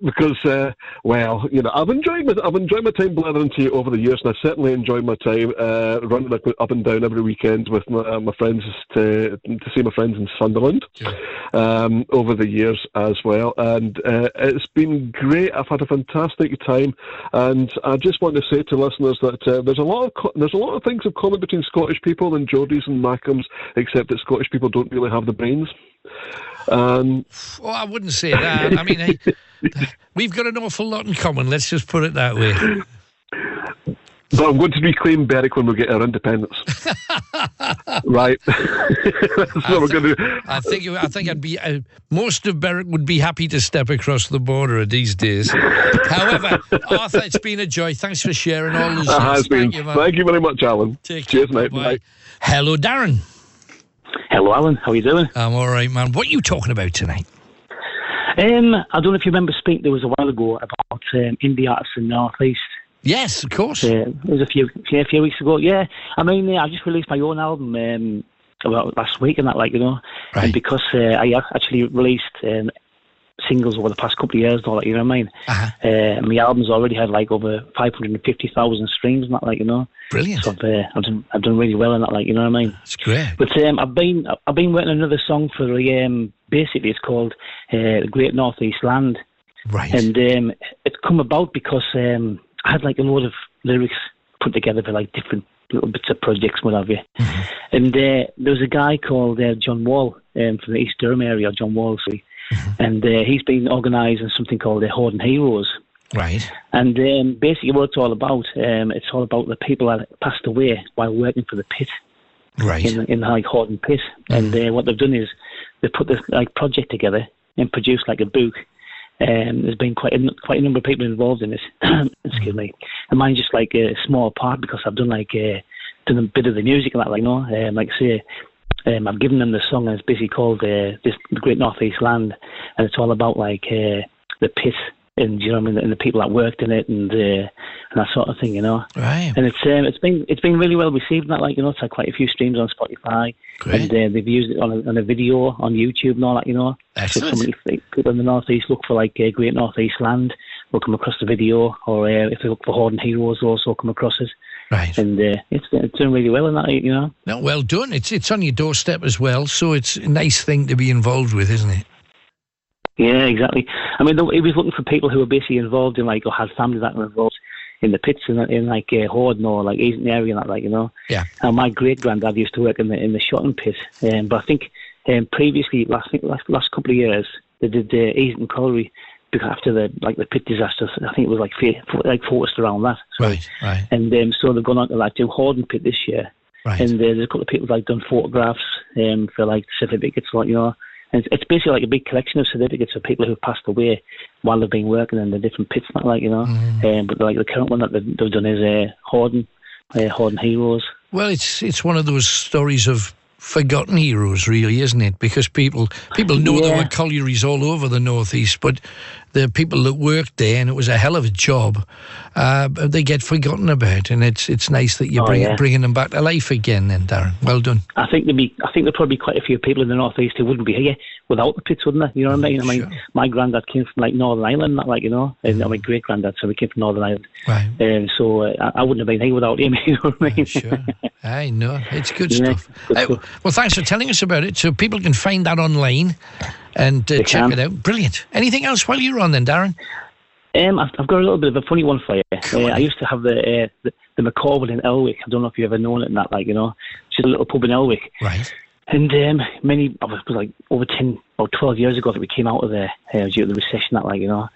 S21: because uh, well, you know, I've enjoyed my, I've enjoyed my time blathering to you over the years, and I certainly enjoyed my time uh, running up and down every weekend with my, uh, my friends to to see my friends in Sunderland um, over the years as well. And uh, it's been great. I've had a fantastic time, and I just want to say to listeners that uh, there's a lot of co- there's a lot of things in common between Scottish people and Geordies and Mackhams, except that Scottish people don't really have the brains. Um,
S1: well, I wouldn't say that. I mean, hey, we've got an awful lot in common. Let's just put it that way.
S21: But I'm going to reclaim Berwick when we get our independence. right. That's what we're going to do.
S1: I think I think I'd be uh, most of Berwick would be happy to step across the border these days. However, Arthur, it's been a joy. Thanks for sharing all this.
S21: It has been. Thank you, Thank you very much, Alan.
S1: Take
S21: Cheers,
S1: care.
S21: mate.
S1: Bye. Hello, Darren.
S22: Hello, Alan. How are you doing?
S1: I'm all right, man. What are you talking about tonight?
S22: Um, I don't know if you remember speaking. There was a while ago about um, indie artists in the northeast.
S1: Yes, of course.
S22: Uh, it was a few, yeah, a few weeks ago. Yeah, I mean, uh, I just released my own album um, about last week and that, like you know,
S1: right.
S22: and because uh, I actually released um, singles over the past couple of years, though, like you know what I mean.
S1: Uh-huh.
S22: Uh, my album's already had like over five hundred and fifty thousand streams and that, like you know.
S1: Brilliant.
S22: So I've, uh, I've done I've done really well in that, like you know what I mean.
S1: It's great.
S22: But um, I've been I've been working on another song for the, um, basically it's called uh, the Great Northeast Land.
S1: Right.
S22: And um, it's come about because um, I had like a load of lyrics put together for like different little bits of projects, what have you. And uh, there was a guy called uh, John Wall um, from the East Durham area, John Walsley, and uh, he's been organising something called the Horden Heroes.
S1: Right.
S22: And um, basically, what it's all about, um, it's all about the people that passed away while working for the pit.
S1: Right.
S22: In, in the like Horden pit, and uh, what they've done is they put this like project together and produced like a book, Um, there's been quite a, quite a number of people involved in this. Excuse me. And mine's just like a small part because I've done like uh, done a bit of the music and that, like know, um, like say. Um, I've given them the song and it's basically called uh, this, the Great Northeast Land, and it's all about like uh, the pit and you know what I mean, and the people that worked in it and uh, and that sort of thing, you know.
S1: Right.
S22: And it's um, it's been it's been really well received. That like you know, it's had quite a few streams on Spotify,
S1: Great.
S22: and uh, they've used it on a, on a video on YouTube and all that, you know.
S1: Excellent.
S22: So like, people in the northeast look for like uh, Great Northeast Land, will come across the video, or uh, if they look for Horden Heroes, they'll also come across it.
S1: Right.
S22: And uh, it's it's doing really well in that, you know.
S1: No, well done. It's it's on your doorstep as well, so it's a nice thing to be involved with, isn't it?
S22: Yeah, exactly. I mean, he was looking for people who were basically involved in like or had family that were involved in the pits in, in like uh, Horden or like Easington area and that, like you know.
S1: Yeah.
S22: And my great granddad used to work in the in the Shotton pit, um, but I think um, previously last last last couple of years they did uh, Easington Colliery after the like the pit disaster. I think it was like like focused around that. So,
S1: Right, right.
S22: And um, so they've gone on to like do Horden pit this year.
S1: Right.
S22: And uh, there's a couple of people like done photographs um, for like certificates, like you know. And it's, it's basically like a big collection of certificates for people who've passed away while they've been working in the different pits, not like you know. Um, but like the current one that they've, they've done is uh, Horden, uh, Horden Heroes.
S1: Well, it's it's one of those stories of forgotten heroes, really, isn't it? Because people people know there
S22: Yeah.
S1: were collieries all over the northeast, but the people that worked there, and it was a hell of a job, uh, they get forgotten about, and it's it's nice that you're
S22: Oh,
S1: bring,
S22: yeah.
S1: bringing them back to life again. Then, Darren, well done.
S22: I think there'd be, I think there'd probably be quite a few people in the northeast who wouldn't be here without the pits, wouldn't there? You know what I mean? I mean, my granddad came from like Northern Ireland, not like you know, and my great granddad, so we came from Northern Ireland.
S1: Right.
S22: And so uh, I, wouldn't have been here without him. You know what I mean?
S1: Sure. I know it's good
S22: Yeah,
S1: stuff. Uh, well, thanks for telling us about it, so people can find that online and uh, check
S22: can.
S1: it out. Brilliant. Anything else while you're on, then, Darren?
S22: Um, I've, I've got a little bit of a funny one for you. Uh, I used to have the uh, the, the McOrville in Elwick. I don't know if you've ever known it in that, like you know, it's just a little pub in Elwick.
S1: Right.
S22: And um, many, oh, it was like over 10 or 12 years ago that we came out of there uh, due to the recession, that like, you know.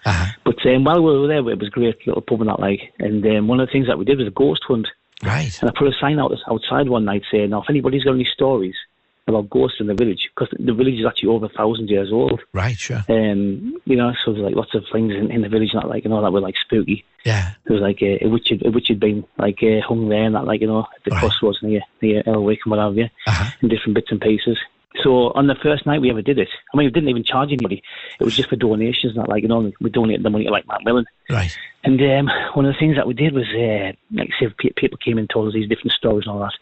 S22: But um, while we were there, it was a great little pub and that like. And um, one of the things that we did was a ghost hunt.
S1: Right.
S22: And I put a sign out outside one night saying, now, if anybody's got any stories about ghosts in the village, because the village is actually over a thousand years old.
S1: Right, sure.
S22: Um, you know, so there's like lots of things in, in the village, not like you know that were like spooky.
S1: Yeah.
S22: There was like a, a witch, had, a witch had been like uh, hung there, and that like you know at the crossroads near near Elwick and what have you, in different bits and pieces. So on the first night we ever did it, I mean we didn't even charge anybody. It was just for donations, not like you know we donated the money to like Macmillan.
S1: Right.
S22: And um, one of the things that we did was, uh, like, say, people came and told us these different stories and all that.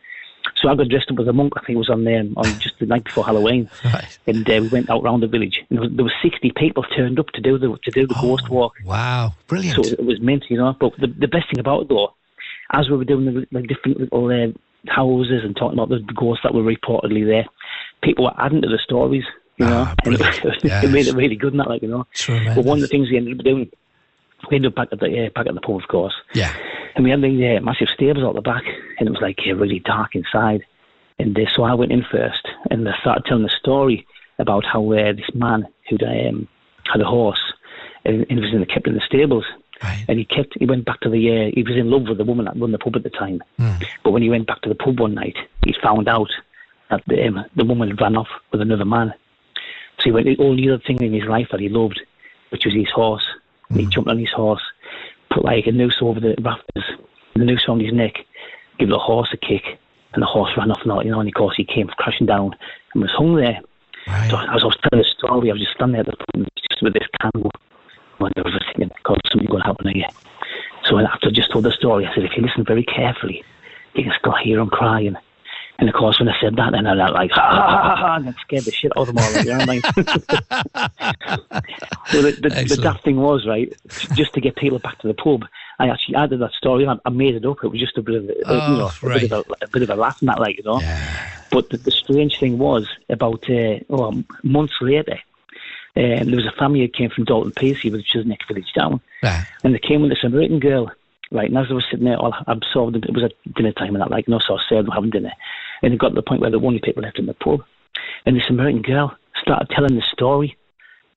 S22: So I got dressed up as a monk. I think it was on um, on just the night before Halloween,
S1: right.
S22: and uh, we went out round the village. And there was, there was sixty people turned up to do the to do the ghost walk.
S1: Wow, brilliant!
S22: So it was mint, you know. But the the best thing about it though, as we were doing the like different little uh, houses and talking about the ghosts that were reportedly there, people were adding to the stories. You know, and it, it made it really good and that, like you know. But one of the things we ended up doing, we ended up back at the uh, back at the pub, of course.
S1: Yeah.
S22: And we had the uh, massive stables out the back, and it was like uh, really dark inside. And uh, so I went in first, and I started telling the story about how uh, this man who um, had a horse, and, and was in the, kept in the stables. And he kept. He went back to the. Uh, he was in love with the woman that run the pub at the time. But when he went back to the pub one night, he found out that the, um, the woman had run off with another man. So he went. The only other thing in his life that he loved, which was his horse. And he hmm. jumped on his horse, put like a noose over the rafters, the noose around his neck, give the horse a kick, and the horse ran off and all, you know, and of course he came crashing down and was hung there. So as I was telling the story, I was just standing there at the pub just with this candle, and I was thinking, God, something going to happen here. So after I just told the story, I said, if you listen very carefully, you can still hear him crying. And of course, when I said that, then I was like, ha ha ha ha, and it scared the shit out of them all. Like, you know what I mean? so the, the, the daft thing was, right, just to get people back to the pub, I actually added that story. I, I made it up. It was just a bit of, a,
S1: Oh,
S22: you know, a, bit of a, a bit of a laugh and that, like, you know. But the, the strange thing was, about uh, oh, months later, um, there was a family that came from Dalton Piercy, which is next village down. And they came with this American girl, right? And as they were sitting there, all absorbed, it was at dinner time and that, like, you know, so I them having dinner. And it got to the point where the only people left in the pub. And this American girl started telling the story.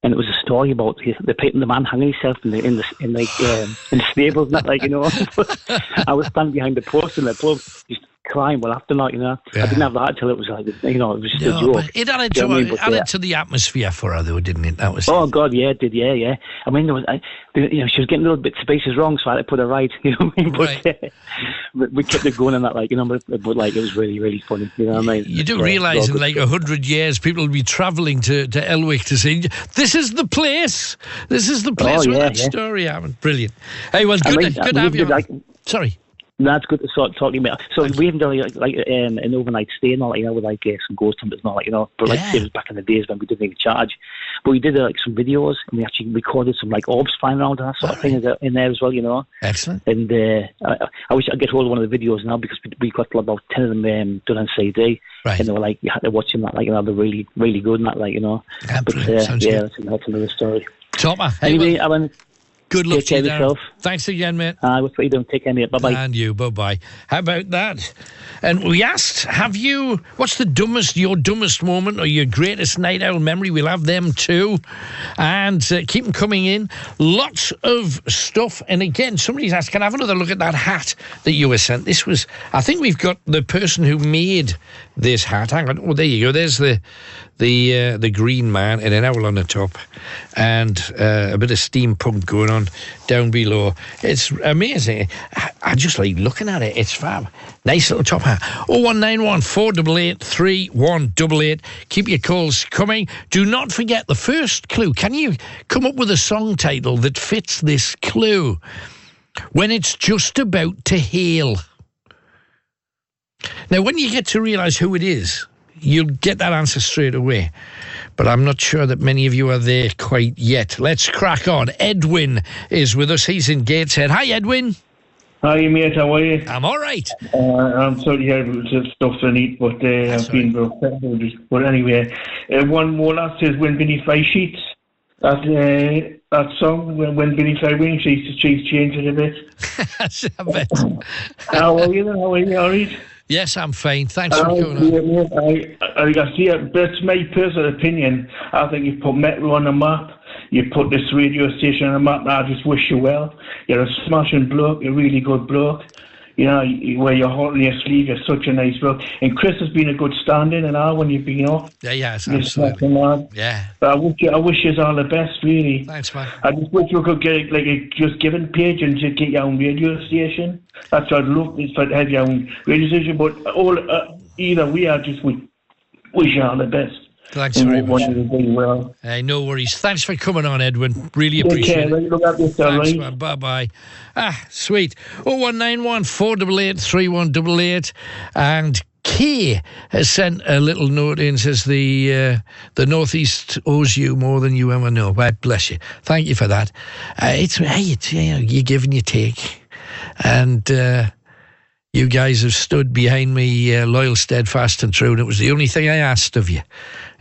S22: And it was a story about the, the, the man hanging himself in the in the in like um, in the stables, that like you know. I was standing behind the post in the pub, just crying well after that, you know. I didn't have that until it was like, you know, it was just a
S1: No,
S22: joke.
S1: it added,
S22: you
S1: to,
S22: know I mean?
S1: it added
S22: yeah.
S1: to the atmosphere for her, though, didn't it? That was
S22: Oh God, yeah, it did, yeah, yeah. I mean, there was, I, you know, she was getting a little bits of spaces wrong, so I had to put her right. You know what I mean? But, uh, we kept it going and that, like, you know, but, but like it was really, really funny. You know what I mean?
S1: You do
S22: Yeah,
S1: realise in like a hundred years, people will be travelling to, to Elwick to see. This is the place. This is the place
S22: Oh,
S1: where
S22: yeah,
S1: that
S22: yeah.
S1: story happened. Brilliant. Hey, well,
S22: I
S1: good,
S22: mean,
S1: to, good
S22: we
S1: to have you.
S22: like-
S1: Sorry.
S22: That's good to sort talk to you about. So we haven't done like, like um, an overnight stay and all, like, you know, with like uh, some ghost hunters and all, like, you know. But like
S1: Yeah.
S22: it was back in the days when we didn't even charge. But we did uh, like some videos and we actually recorded some like orbs flying around and that sort of thing in- in there as well, you know.
S1: Excellent.
S22: And uh, I, I wish I could get hold of one of the videos now because we, we got about ten of them um, done on CD.
S1: Right.
S22: And they were like, you had to watch them, that, like, you know, they're really, really good and that, like, you know.
S1: Yeah,
S22: but uh, yeah, that's, that's another story.
S1: Topper. Hey,
S22: Anyway,
S1: well,
S22: Alan,
S1: good luck
S22: take
S1: to you, Darren.
S22: yourself.
S1: Thanks again, mate.
S22: Uh, what's what you doing? Take care, mate. Bye bye.
S1: And you, bye bye. How about that? And we asked, have you, what's the dumbest, your dumbest moment or your greatest night owl memory? We'll have them too. And uh, keep them coming in. Lots of stuff. And again, somebody's asked, can I have another look at that hat that you were sent? This was, I think we've got the person who made this hat. Hang on. Oh, there you go. There's the the uh, the green man and an owl on the top, and uh, a bit of steampunk going on down below. It's amazing. I, just like looking at it. It's fab. Nice little top hat. Oh one nine one four double eight three one double eight. Keep your calls coming. Do not forget the first clue. Can you come up with a song title that fits this clue? When it's just about to hail. Now, when you get to realise who it is, you'll get that answer straight away. But I'm not sure that many of you are there quite yet. Let's crack on. Edwin is with us. He's in Gateshead. Hi, Edwin.
S16: Hi, mate. How are you?
S1: I'm all right.
S16: Uh, I'm sorry to hear about stuff I need, but uh, I've been very upset about it. But anyway, uh, one more last says when beneath my sheets. That uh, that song when when my wing sheets, she's changed it a bit.
S1: I bet.
S16: How are you? How are you? All right.
S1: Yes, I'm fine. Thanks for
S16: oh,
S1: coming on.
S16: yeah, I, I, I see it. That's my personal opinion. I think you've put Metro on the map. You put this radio station on the map. I just wish you well. You're a smashing bloke. You're a really good bloke. You know, you, where you're holding your sleeve, you're such a nice bloke. And Chris has been a good stand-in and all when you've been off.
S1: Yeah, yes,
S16: You're
S1: absolutely. Yeah.
S16: But I wish you, I wish you all the best, really.
S1: Thanks, man.
S16: I just wish we could get like a just given page and just get your own radio station. That's what I'd love is for to have your own radio station. But all uh, either we are just we wish you all the best.
S1: Thanks very much.
S16: well.
S1: Hey, no worries. Thanks for coming on, Edwin. Really appreciate it.
S16: Look yourself,
S1: Thanks, man. Bye bye. Ah, sweet. 0191 488 3188. And Kay has sent a little note in says the uh, the Northeast owes you more than you ever know. Well, bless you. Thank you for that. Uh, it's hey, it's you know, you give and you take, and uh, you guys have stood behind me, uh, loyal, steadfast, and true. And it was the only thing I asked of you,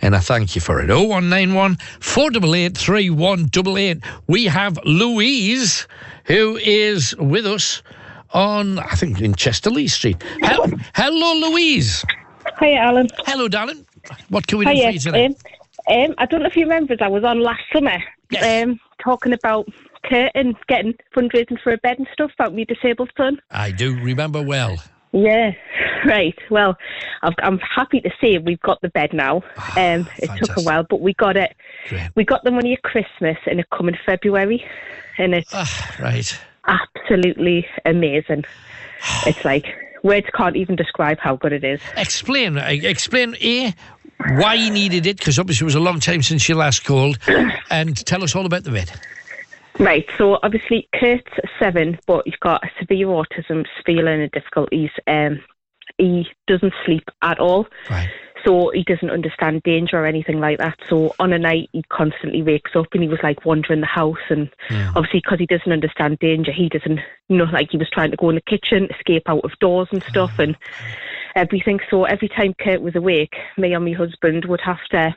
S1: and I thank you for it. Oh one nine one four double eight three one double eight. We have Louise, who is with us on I think in Chester-le-Street. Hel- Hello, Louise.
S23: Hi, Alan.
S1: Hello, darling. What can we do
S23: Hiya.
S1: for you today?
S23: Um, um, I don't know if you remember, I was on last summer um, talking about Kurt and getting fundraising for a bed and stuff about me disabled son.
S1: I do remember well.
S23: Yeah, right. Well, I've, I'm happy to say we've got the bed now. Um, it took a while, but we got it. We got the money at Christmas, and it come in February, and it's
S1: Right.
S23: absolutely amazing. It's like words can't even describe how good it is.
S1: Explain. uh, Explain a why you needed it because obviously it was a long time since you last called, and tell us all about the bed.
S23: Right, so obviously Kurt's seven, but he's got severe autism, severe learning difficulties. Um, he doesn't sleep at all.
S1: Right.
S23: So he doesn't understand danger or anything like that. So on a night, he constantly wakes up and he was like wandering the house. And obviously, because he doesn't understand danger, he doesn't know, like he was trying to go in the kitchen, escape out of doors and stuff and everything. So every time Kurt was awake, me and my husband would have to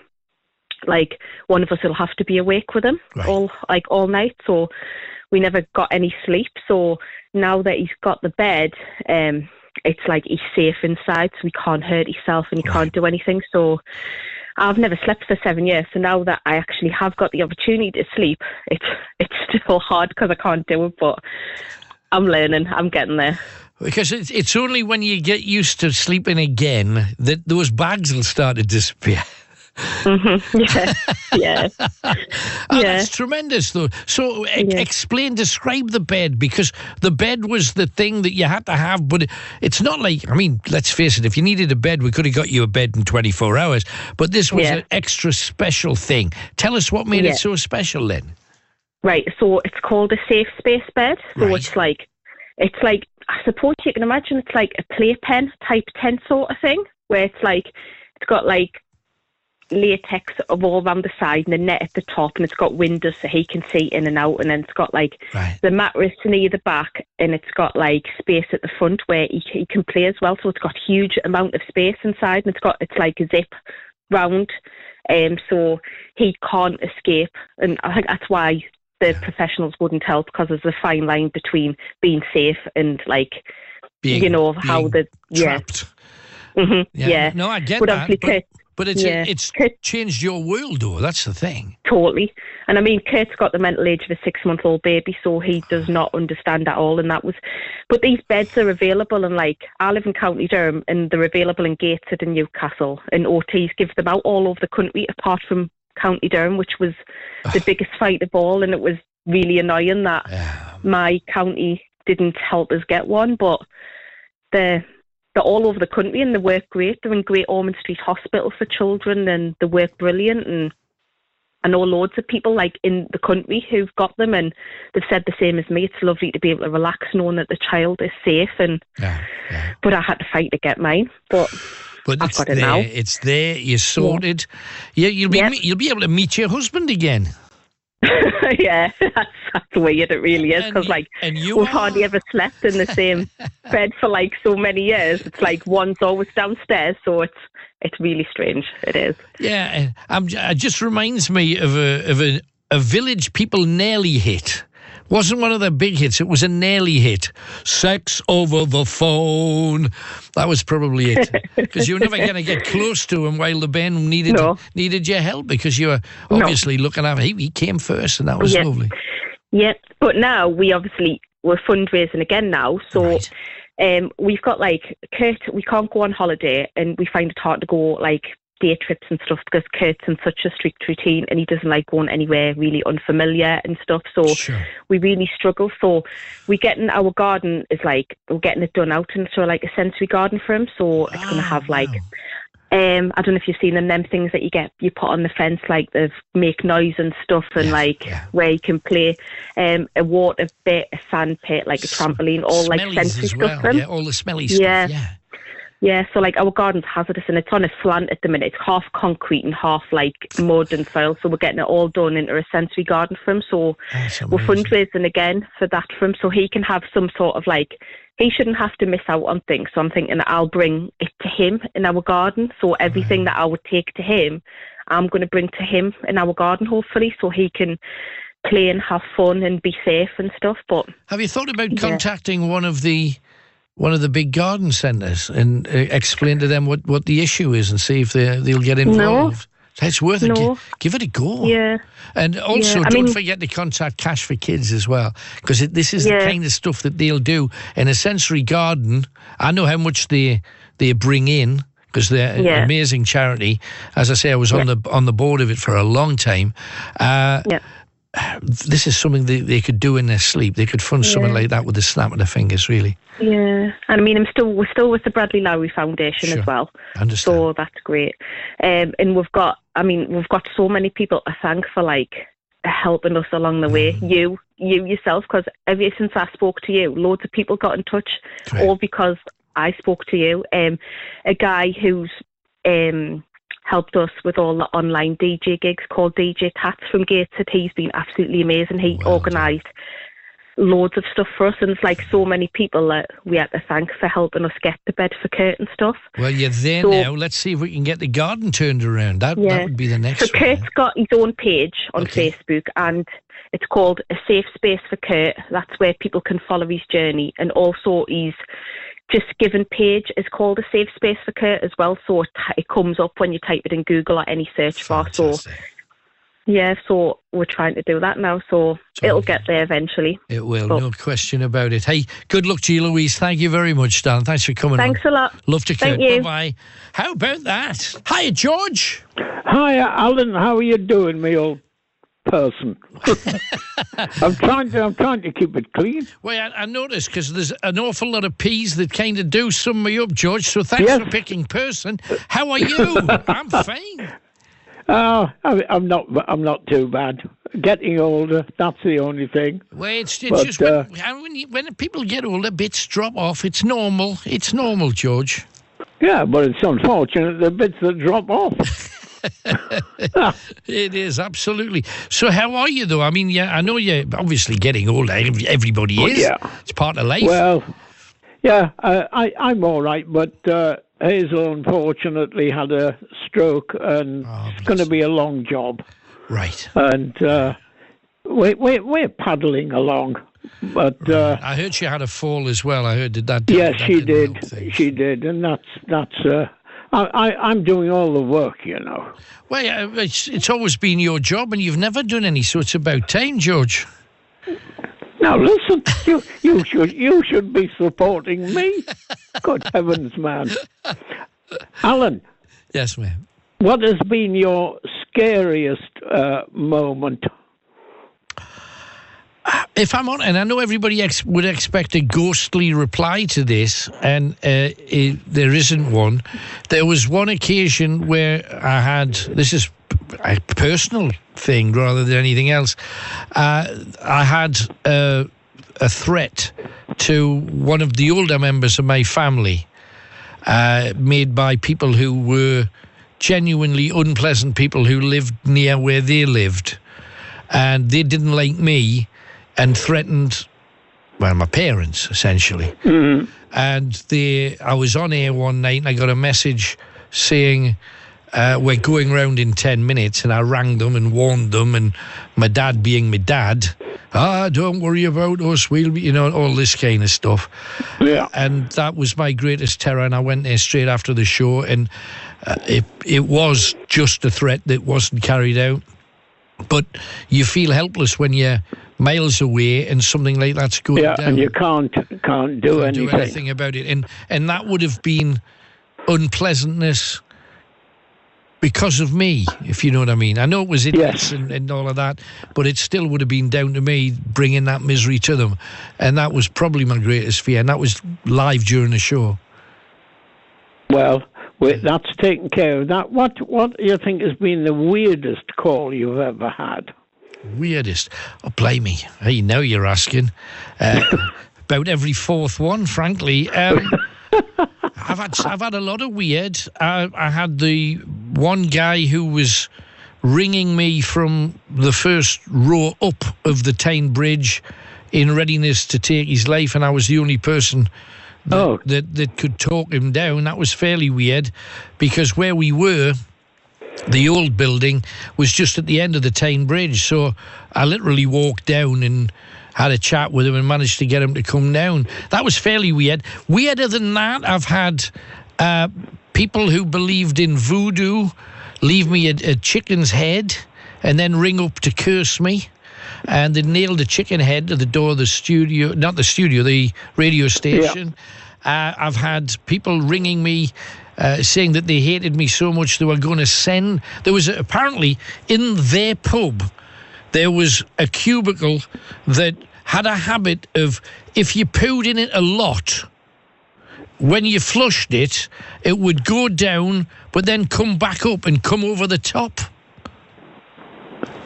S23: like one of us will have to be awake with him all like all night so we never got any sleep so now that he's got the bed um it's like he's safe inside so he can't hurt himself and he can't do anything so I've never slept for seven years so now that I actually have got the opportunity to sleep it's it's still hard because I can't do it but I'm learning. I'm getting there.
S1: Because it's, it's only when you get used to sleeping again that those bags will start to disappear.
S23: Mm-hmm. Yeah, yeah,
S1: Oh, That's tremendous, though. So, e- explain, describe the bed because the bed was the thing that you had to have, but it's not like, I mean, let's face it, if you needed a bed, we could have got you a bed in 24 hours, but this was
S23: Yeah.
S1: an extra special thing. Tell us what made
S23: Yeah.
S1: it so special then.
S23: Right, so it's called a safe space bed. So it's like, it's like, I suppose you can imagine it's like a playpen type tent sort of thing, where it's like, it's got like latex of all around the side and a net at the top, and it's got windows so he can see in and out, and then it's got like the mattress near the back, and it's got like space at the front where he, he can play as well. So it's got huge amount of space inside, and it's got it's like a zip round, um, so he can't escape, and I think that's why the professionals wouldn't help because there's a fine line between being safe and like
S1: Being-
S23: you know how the yeah. hmm yeah.
S1: No, I get
S23: but
S1: that.
S23: Obviously,
S1: But, but it's,
S23: yeah.
S1: it's changed your world, though. That's the thing.
S23: Totally. And I mean, Kurt's got the mental age of a six month old baby, so he does not understand at all. And that was, but these beds are available. And like, I live in County Durham and they're available in Gateshead and Newcastle. And OTs give them out all over the country apart from County Durham, which was the biggest fight of all. And it was really annoying that my county didn't help us get one. But they're, they're all over the country and they work great. They're in Great Ormond Street Hospital for children and they work brilliant. And I know loads of people like in the country who've got them and they've said the same as me. It's lovely to be able to relax knowing that the child is safe and but I had to fight to get mine. But
S1: But
S23: I've
S1: it's
S23: got it
S1: there.
S23: now.
S1: It's there. You're sorted. Yeah, you'll be you'll be able to meet your husband again.
S23: yeah, that's, that's weird. It really is because like and you we've hardly ever slept in the same bed for like so many years. It's like one's always downstairs, so it's it's really strange. It is.
S1: Yeah, I'm, it just reminds me of a of a, a village people nearly hit. Wasn't one of their big hits. It was a nearly hit. Sex over the phone. That was probably it. Because you were never going to get close to him while the band needed needed your help because you were
S23: No.
S1: obviously looking after. him. He, he came first, and that was
S23: Yeah.
S1: lovely.
S23: Yeah, but now we obviously we're fundraising again now, so um, we've got like Kurt. We can't go on holiday, and we find it hard to go like day trips and stuff because Kurt's in such a strict routine, and he doesn't like going anywhere really unfamiliar and stuff. So we really struggle. So we getting our garden is like we're getting it done out and into like a sensory garden for him. So it's going to have like. Um, I don't know if you've seen them, them things that you get, you put on the fence, like the make noise and stuff, and like where you can play um, a water bit, a sand pit, like a trampoline, all like sensory stuff.
S1: well.
S23: 'em.
S1: Yeah, all the smelly stuff.
S23: Yeah.
S1: yeah.
S23: Yeah, so like our garden's hazardous and it's on a slant at the minute. It's half concrete and half like mud and soil. So we're getting it all done into a sensory garden for him. So we're fundraising again for that for him so he can have some sort of like, he shouldn't have to miss out on things. So I'm thinking that I'll bring it to him in our garden. So everything that I would take to him, I'm going to bring to him in our garden hopefully so he can play and have fun and be safe and stuff. But
S1: Have you thought about
S23: Yeah.
S1: contacting one of the one of the big garden centres and uh, explain to them what, what the issue is and see if they they'll get involved? No. It's worth it.
S23: No.
S1: Gi- Give it a go.
S23: Yeah.
S1: And also,
S23: Yeah,
S1: don't
S23: mean-
S1: forget to contact Cash for Kids as well, because this is the kind of stuff that they'll do in a sensory garden. I know how much they they bring in because they're an amazing charity. As I say, I was on the on the board of it for a long time. Uh, This is something they, they could do in their sleep. They could fund something like that with the snap of their fingers, really.
S23: Yeah, and I mean, I'm still we're still with the Bradley Lowery Foundation as well.
S1: I understand.
S23: So that's great. Um, and we've got, I mean, we've got so many people to thank for like helping us along the way.
S1: Mm-hmm.
S23: You, you yourself, because ever since I spoke to you, loads of people got in touch, all because I spoke to you. Um, a guy who's um helped us with all the online DJ gigs called DJ Tats from Gateshead. He's been absolutely amazing. He organised loads of stuff for us, and it's like so many people that we had to thank for helping us get the bed for Kurt and stuff.
S1: Well, you're there
S23: So-
S1: now. Let's see if we can get the garden turned around. That, that would be the next
S23: So
S1: one.
S23: Kurt's got his own page on Facebook, and it's called A Safe Space for Kurt. That's where people can follow his journey, and also his just given page is called A Safe Space for Kurt as well. So it, it comes up when you type it in Google or any search bar. So yeah, so we're trying to do that now. So it'll get there eventually.
S1: It will,
S23: But-
S1: no question about it. Hey, good luck to you, Louise. Thank you very much, Dan. Thanks for coming
S23: Thanks
S1: on.
S23: a lot.
S1: Love to
S23: Thank you.
S1: Bye-bye. How about that? Hi, George.
S17: Hi, Alan. How are you doing, me old person? I'm trying to. I'm trying to keep it clean.
S1: Well, I, I noticed because there's an awful lot of P's that kind of do sum me up, George. So thanks
S17: Yes.
S1: for picking person. How are you? I'm fine.
S17: Oh, I- I'm not. I'm not too bad. Getting older. That's the only thing.
S1: Well, it's, it's
S17: But,
S1: just when,
S17: uh,
S1: and when, you, when people get older, bits drop off. It's normal. It's normal, George.
S17: Yeah, but it's unfortunate the bits that drop off.
S1: It is absolutely. So, how are you though? I mean, yeah, I know you're obviously getting older. Everybody
S17: Oh,
S1: is.
S17: yeah.
S1: It's part of life.
S17: Well, yeah, uh, I, I'm all right, but uh, Hazel unfortunately had a stroke, and it's going to be a long job.
S1: Right.
S17: And uh, we, we, we're paddling along, but uh,
S1: I heard she had a fall as well. I heard did that.
S17: yes, she did. She did, and that's that's. Uh, I, I, I'm doing all the work, you know.
S1: Well, it's it's always been your job, and you've never done any. So it's about time, George.
S17: Now listen, you you should you should be supporting me. Good heavens, man, Alan.
S1: Yes, ma'am.
S17: What has been your scariest uh, moment?
S1: If I'm on, and I know everybody ex- would expect a ghostly reply to this, and uh, it, there isn't one. There was one occasion where I had this is a personal thing rather than anything else. Uh, I had uh, a threat to one of the older members of my family uh, made by people who were genuinely unpleasant people who lived near where they lived. And they didn't like me and threatened, well, my parents, essentially. And they, I was on air one night and I got a message saying, uh, we're going round in 10 minutes. And I rang them and warned them. And my dad, being my dad, ah, don't worry about us. We'll be, you know, all this kind of stuff.
S17: Yeah.
S1: And that was my greatest terror. And I went there straight after the show. And uh, it, it was just a threat that wasn't carried out. But you feel helpless when you're miles away and something like that's going
S17: Yeah,
S1: down
S17: and you can't can't do
S1: can't
S17: anything.
S1: do anything about it. And and that would have been unpleasantness because of me, if you know what I mean. I know it was idiots and, and all of that, but it still would have been down to me bringing that misery to them. And that was probably my greatest fear. And that was live during the show.
S17: Well, that's taken care of. That what what do you think has been the weirdest call you've ever had?
S1: Weirdest. Oh, blame me. Hey, now you're asking. Uh, about every fourth one, frankly. Um, I've had I've had a lot of weird. I, I had the one guy who was ringing me from the first row up of the Tyne Bridge in readiness to take his life, and I was the only person that, that, that could talk him down. That was fairly weird because where we were, the old building was just at the end of the Tyne Bridge. So I literally walked down and had a chat with him and managed to get him to come down. That was fairly weird. Weirder than that, I've had uh, people who believed in voodoo leave me a, a chicken's head and then ring up to curse me. And they nailed a chicken head to the door of the studio, not the studio, the radio station. Uh, I've had people ringing me uh, saying that they hated me so much they were going to send. There was a, apparently in their pub, there was a cubicle that had a habit of if you pooed in it a lot, when you flushed it, it would go down, but then come back up and come over the top.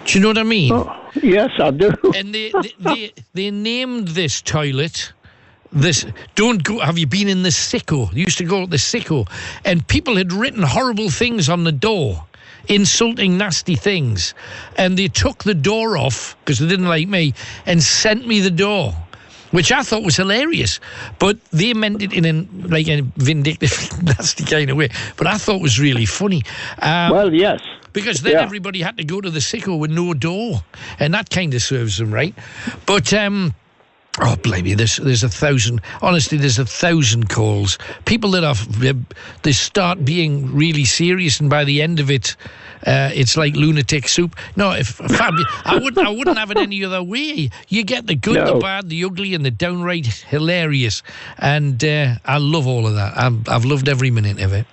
S1: Do you know what I mean?
S17: yes, I do.
S1: And they, they, they, they named this toilet. This don't go. Have you been in the sicko? Used to go to the sicko, and people had written horrible things on the door, insulting, nasty things, and they took the door off because they didn't like me and sent me the door, which I thought was hilarious. But they meant it in a like a vindictive, nasty kind of way. But I thought it was really funny. Um,
S17: well, yes.
S1: Because then
S17: Yeah.
S1: everybody had to go to the sicko with no door, and that kind of serves them right. But um, Oh, blimey, there's there's a thousand. Honestly, there's a thousand calls. People that are they start being really serious, and by the end of it, uh, it's like lunatic soup. No, if Fab, I wouldn't I wouldn't have it any other way. You get the good, the bad, the ugly, and the downright hilarious, and uh, I love all of that. I'm, I've loved every minute of it.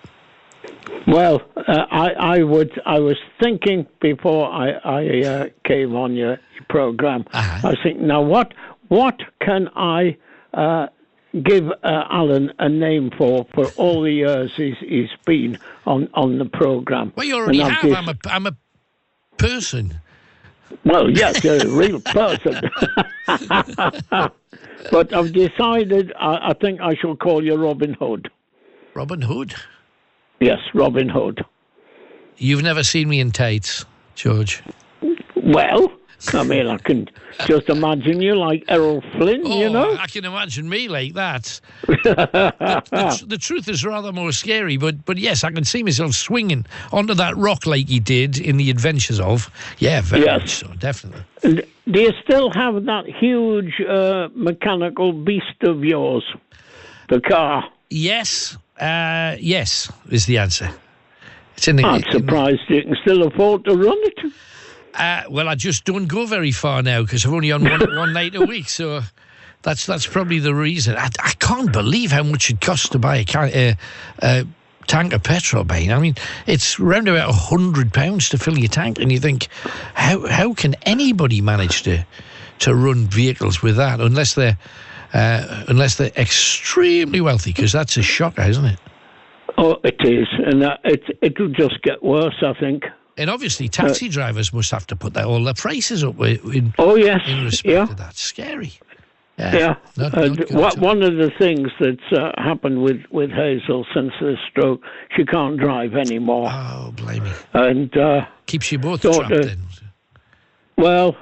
S17: Well, uh, I, I would. I was thinking before I, I uh, came on your program. I was thinking, now what what can I uh, give uh, Alan a name for for all the years he's, he's been on, on the program?
S1: Well, you already have.
S17: just-
S1: I'm a I'm a person.
S17: Well, yes, you're a real person. but I've decided. I, I think I shall call you Robin Hood.
S1: Robin Hood.
S17: Yes, Robin Hood.
S1: You've never seen me in tights, George.
S17: Well, I mean, I can just imagine you like Errol Flynn, you
S1: Oh,
S17: know?
S1: I can imagine me like that. the, the, the truth is rather more scary, but but yes, I can see myself swinging onto that rock like he did in the Adventures of. Yeah, very
S17: Yes.
S1: much so, definitely.
S17: And do you still have that huge uh, mechanical beast of yours? The car?
S1: Yes, uh, yes is the answer. It's in the.
S17: I'm surprised you can still afford to run it.
S1: Uh, well, I just don't go very far now because I'm only on one, one night a week, so that's that's probably the reason. I, I can't believe how much it costs to buy a, ca- uh, uh, tank of petrol, Bain. I mean, it's round about a hundred pounds to fill your tank, and you think, how how can anybody manage to to run vehicles with that unless they're uh, unless they're extremely wealthy? Because that's a shocker, isn't it?
S17: Oh, it is. And uh, it, it'll just get worse, I think.
S1: And obviously, taxi drivers must have to put that all their prices up. In,
S17: oh yes,
S1: in respect
S17: yeah.
S1: to that, scary.
S17: Yeah.
S1: not-
S17: Uh,
S1: not
S17: one- of the things that's uh, happened with, with Hazel since the stroke, she can't drive anymore.
S1: Oh, blimey.
S17: And uh,
S1: keeps you both trapped
S17: of-
S1: in.
S17: Well,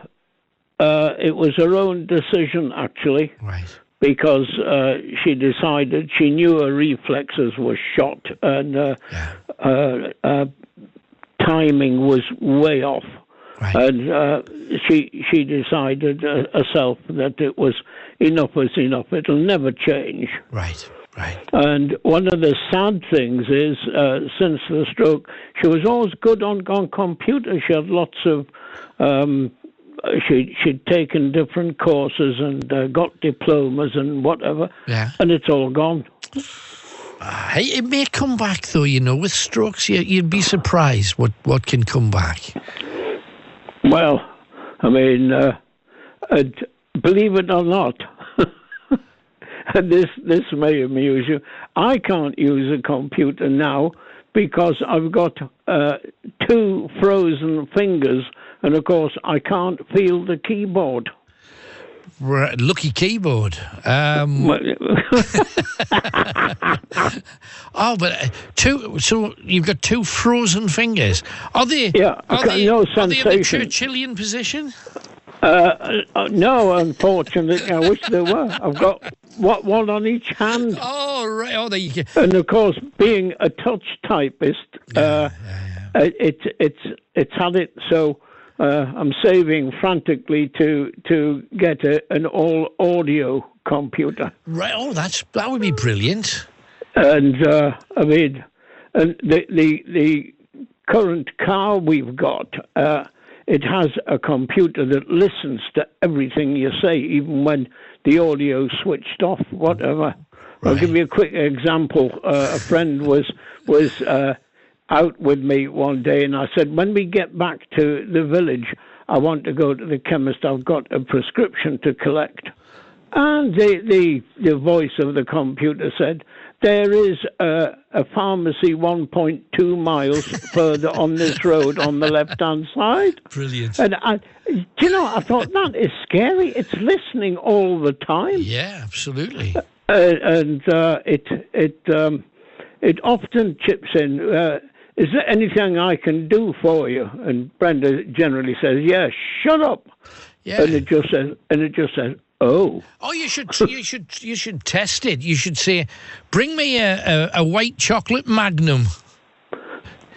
S17: uh, it was her own decision, actually.
S1: Right.
S17: Because uh, she decided she knew her reflexes were shot and uh, uh, uh, timing was way off. And uh, she she decided uh, herself that it was enough was enough. It'll never change.
S1: Right, right.
S17: And one of the sad things is, uh, since the stroke, she was always good on, on computers. She had lots of, um, she, she'd taken different courses and uh, got diplomas and whatever.
S1: Yeah.
S17: And it's all gone.
S1: It may come back though. You know, with strokes, you, you'd be surprised what what can come back.
S17: Well, I mean, uh, and believe it or not, and this this may amuse you. I can't use a computer now because I've got uh, two frozen fingers, and of course I can't feel the keyboard.
S1: Lucky keyboard. Um, oh, but uh, two. So you've got two frozen fingers. Are they?
S17: Yeah,
S1: Are they,
S17: no
S1: are they in the. Churchillian position?
S17: Uh, uh, no, unfortunately, I wish there were. I've got what one on each hand.
S1: Oh, right. Oh, there you go.
S17: And of course, being a touch typist, uh, it, it's it's it's had it so. Uh, I'm saving frantically to to get a, an all audio computer,
S1: Right. Oh, that's that would be brilliant.
S17: and uh, I mean, and the the the current car we've got. Uh, it has a computer that listens to everything you say, even when the audio switched off, whatever. I'll give you a quick example. Uh, a friend was was uh, out with me one day, and I said, when we get back to the village, I want to go to the chemist. I've got a prescription to collect. And the, the, the voice of the computer said, there is a, a pharmacy 1.2 miles further on this road on the left hand side.
S1: Brilliant.
S17: And I, do you know, I thought that is scary. It's listening all the time.
S1: Yeah, absolutely.
S17: Uh, and uh, it it um, it often chips in. Uh, is there anything I can do for you? And Brenda generally says, "Yeah, shut up."
S1: Yeah.
S17: And it just says, and it just says, "Oh."
S1: Oh, you should you should you should test it. You should say, "Bring me a, a, a white chocolate Magnum."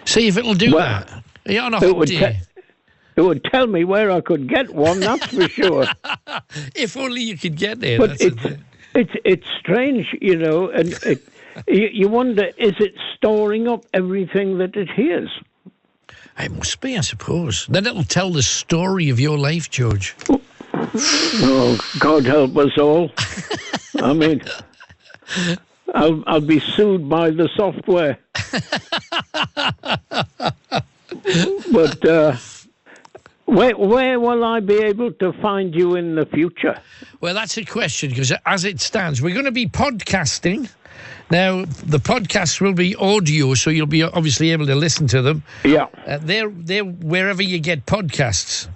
S1: See if it'll do that. Yeah, on a
S17: It
S1: hot day.
S17: te- It would tell me where I could get one, that's for sure.
S1: if only you could get there.
S17: But
S1: that's
S17: it's,
S1: it.
S17: it's, it's strange, you know, and it, you, you wonder is it storing up everything that it hears?
S1: It must be, I suppose. Then it'll tell the story of your life, George.
S17: Oh, God help us all. I mean, I'll, I'll be sued by the software. but uh, where, where will I be able to find you in the future?
S1: Well, that's a question because as it stands, we're going to be podcasting. Now, the podcasts will be audio, so you'll be obviously able to listen to them.
S17: Yeah.
S1: Uh, they're, they're wherever you get podcasts.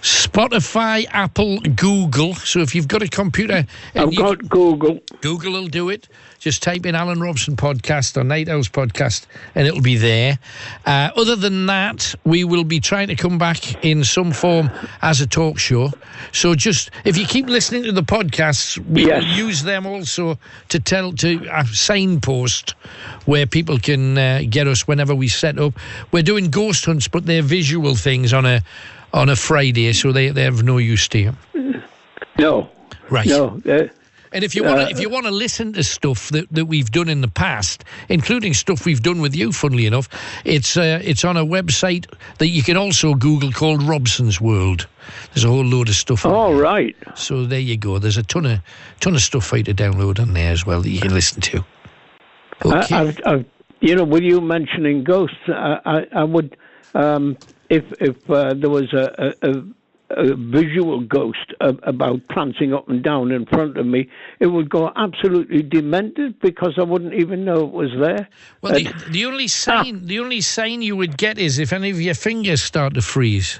S1: Spotify, Apple, Google. So if you've got a computer,
S17: I've got Google.
S1: Google will do it. Just type in Alan Robson podcast or Night Owls podcast, and it'll be there. Uh, other than that, we will be trying to come back in some form as a talk show. So just if you keep listening to the podcasts, we
S17: Yes.
S1: will use them also to tell to a signpost where people can uh, get us whenever we set up. We're doing ghost hunts, but they're visual things on a on a Friday, so they, they have no use to you.
S17: No.
S1: Right.
S17: No. Uh,
S1: And if you want
S17: Uh,
S1: to, if you want to listen to stuff that, that we've done in the past, including stuff we've done with you, funnily enough, it's uh, it's on a website that you can also Google called Robson's World. There's a whole load of stuff. on
S17: All right.
S1: So there you go. There's a ton of ton of stuff for you to download on there as well that you can listen to. Okay.
S17: I, I've, I've, you know, with you mentioning ghosts, I, I, I would, um, if if uh, there was a, a, a, a visual ghost about prancing up and down in front of me, it would go absolutely demented because I wouldn't even know it was there.
S1: Well, the,
S17: And-
S1: the only sign the only sign you would get is if any of your fingers start to freeze.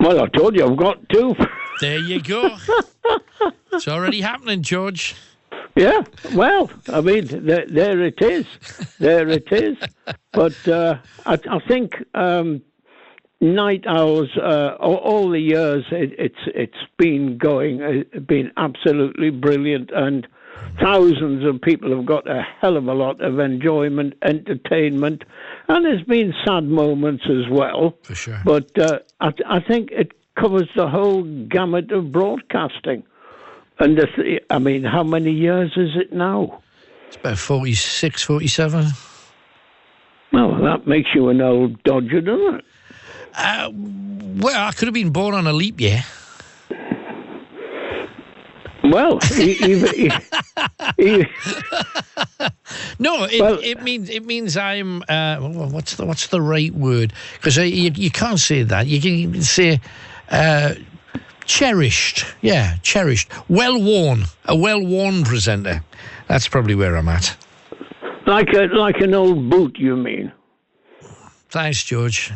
S17: well, I told you I've got two.
S1: There you go. it's already happening, George.
S17: Yeah, well, I mean, there, there it is. There it is. But uh, I, I think um, night owls, uh, all, all the years it, it's it's been going, uh, been absolutely brilliant, and thousands of people have got a hell of a lot of enjoyment, entertainment, and there's been sad moments as well.
S1: For sure.
S17: But uh, I, I think it covers the whole gamut of broadcasting. And the th- I mean, how many years is it now?
S1: It's about 46, 47.
S17: Well, that makes you an old dodger, doesn't it?
S1: Uh, well, I could have been born on a leap year.
S17: Well, even,
S1: No, it,
S17: Well-
S1: it means it means I'm uh, what's the what's the right word? Because you, you can't say that. You can say uh, cherished. Yeah, cherished. Well worn. A well worn presenter. That's probably where I'm at.
S17: like a like an old boot, you mean?
S1: Thanks, George.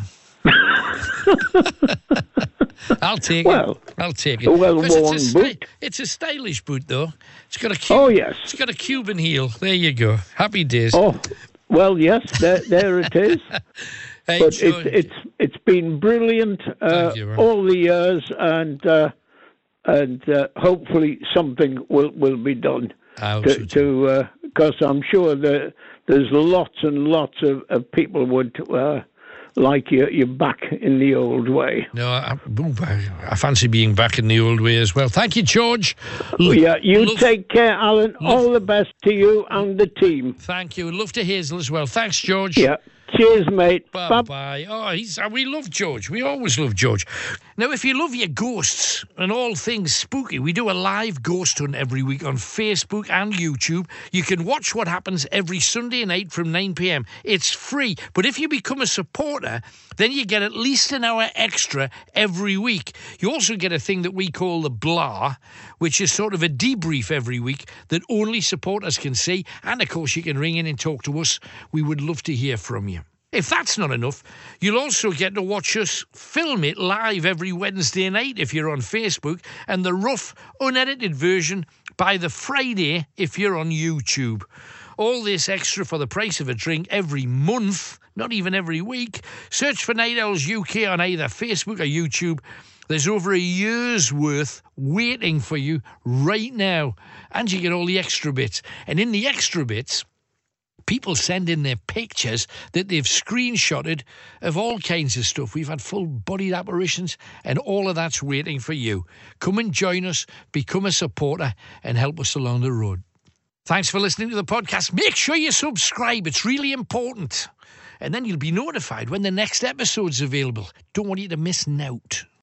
S1: I'll take
S17: Well,
S1: it. I'll take it.
S17: a
S1: 'Cause
S17: well-worn
S1: it's a
S17: boot.
S1: It's a stylish boot, though. It's got a Cu-
S17: Oh, yes.
S1: It's got a Cuban heel. There you go. Happy days.
S17: Oh, well, yes, there, there it is.
S1: Hey,
S17: but
S1: George.
S17: it's it's it's been brilliant uh,
S1: you,
S17: all the years, and uh, and uh, hopefully something will will be done
S1: I
S17: to
S1: so too.
S17: to because I'm sure that there's lots and lots of, of people would uh, like you're, you're back in the old way.
S1: No, I, I, I fancy being back in the old way as well. Thank you, George.
S17: Yeah, you take care, Alan. All the best to you and the team.
S1: Thank you. Love to Hazel as well. Thanks, George.
S17: Yeah. Cheers, mate.
S1: Bye bye. Oh, he's, uh, we love George. We always love George. Now, if you love your ghosts and all things spooky, we do a live ghost hunt every week on Facebook and YouTube. You can watch what happens every Sunday night from 9 pm. It's free, but if you become a supporter, then you get at least an hour extra every week. You also get a thing that we call the blah, which is sort of a debrief every week that only supporters can see. And of course, you can ring in and talk to us. We would love to hear from you. If that's not enough, you'll also get to watch us film it live every Wednesday night if you're on Facebook, and the rough, unedited version by the Friday if you're on YouTube. All this extra for the price of a drink every month, not even every week. Search for Night Owls UK on either Facebook or YouTube. There's over a year's worth waiting for you right now, and you get all the extra bits. And in the extra bits, people send in their pictures that they've screenshotted of all kinds of stuff. We've had full bodied apparitions, and all of that's waiting for you. Come and join us, become a supporter, and help us along the road. Thanks for listening to the podcast. Make sure you subscribe, it's really important. And then you'll be notified when the next episode's available. Don't want you to miss out.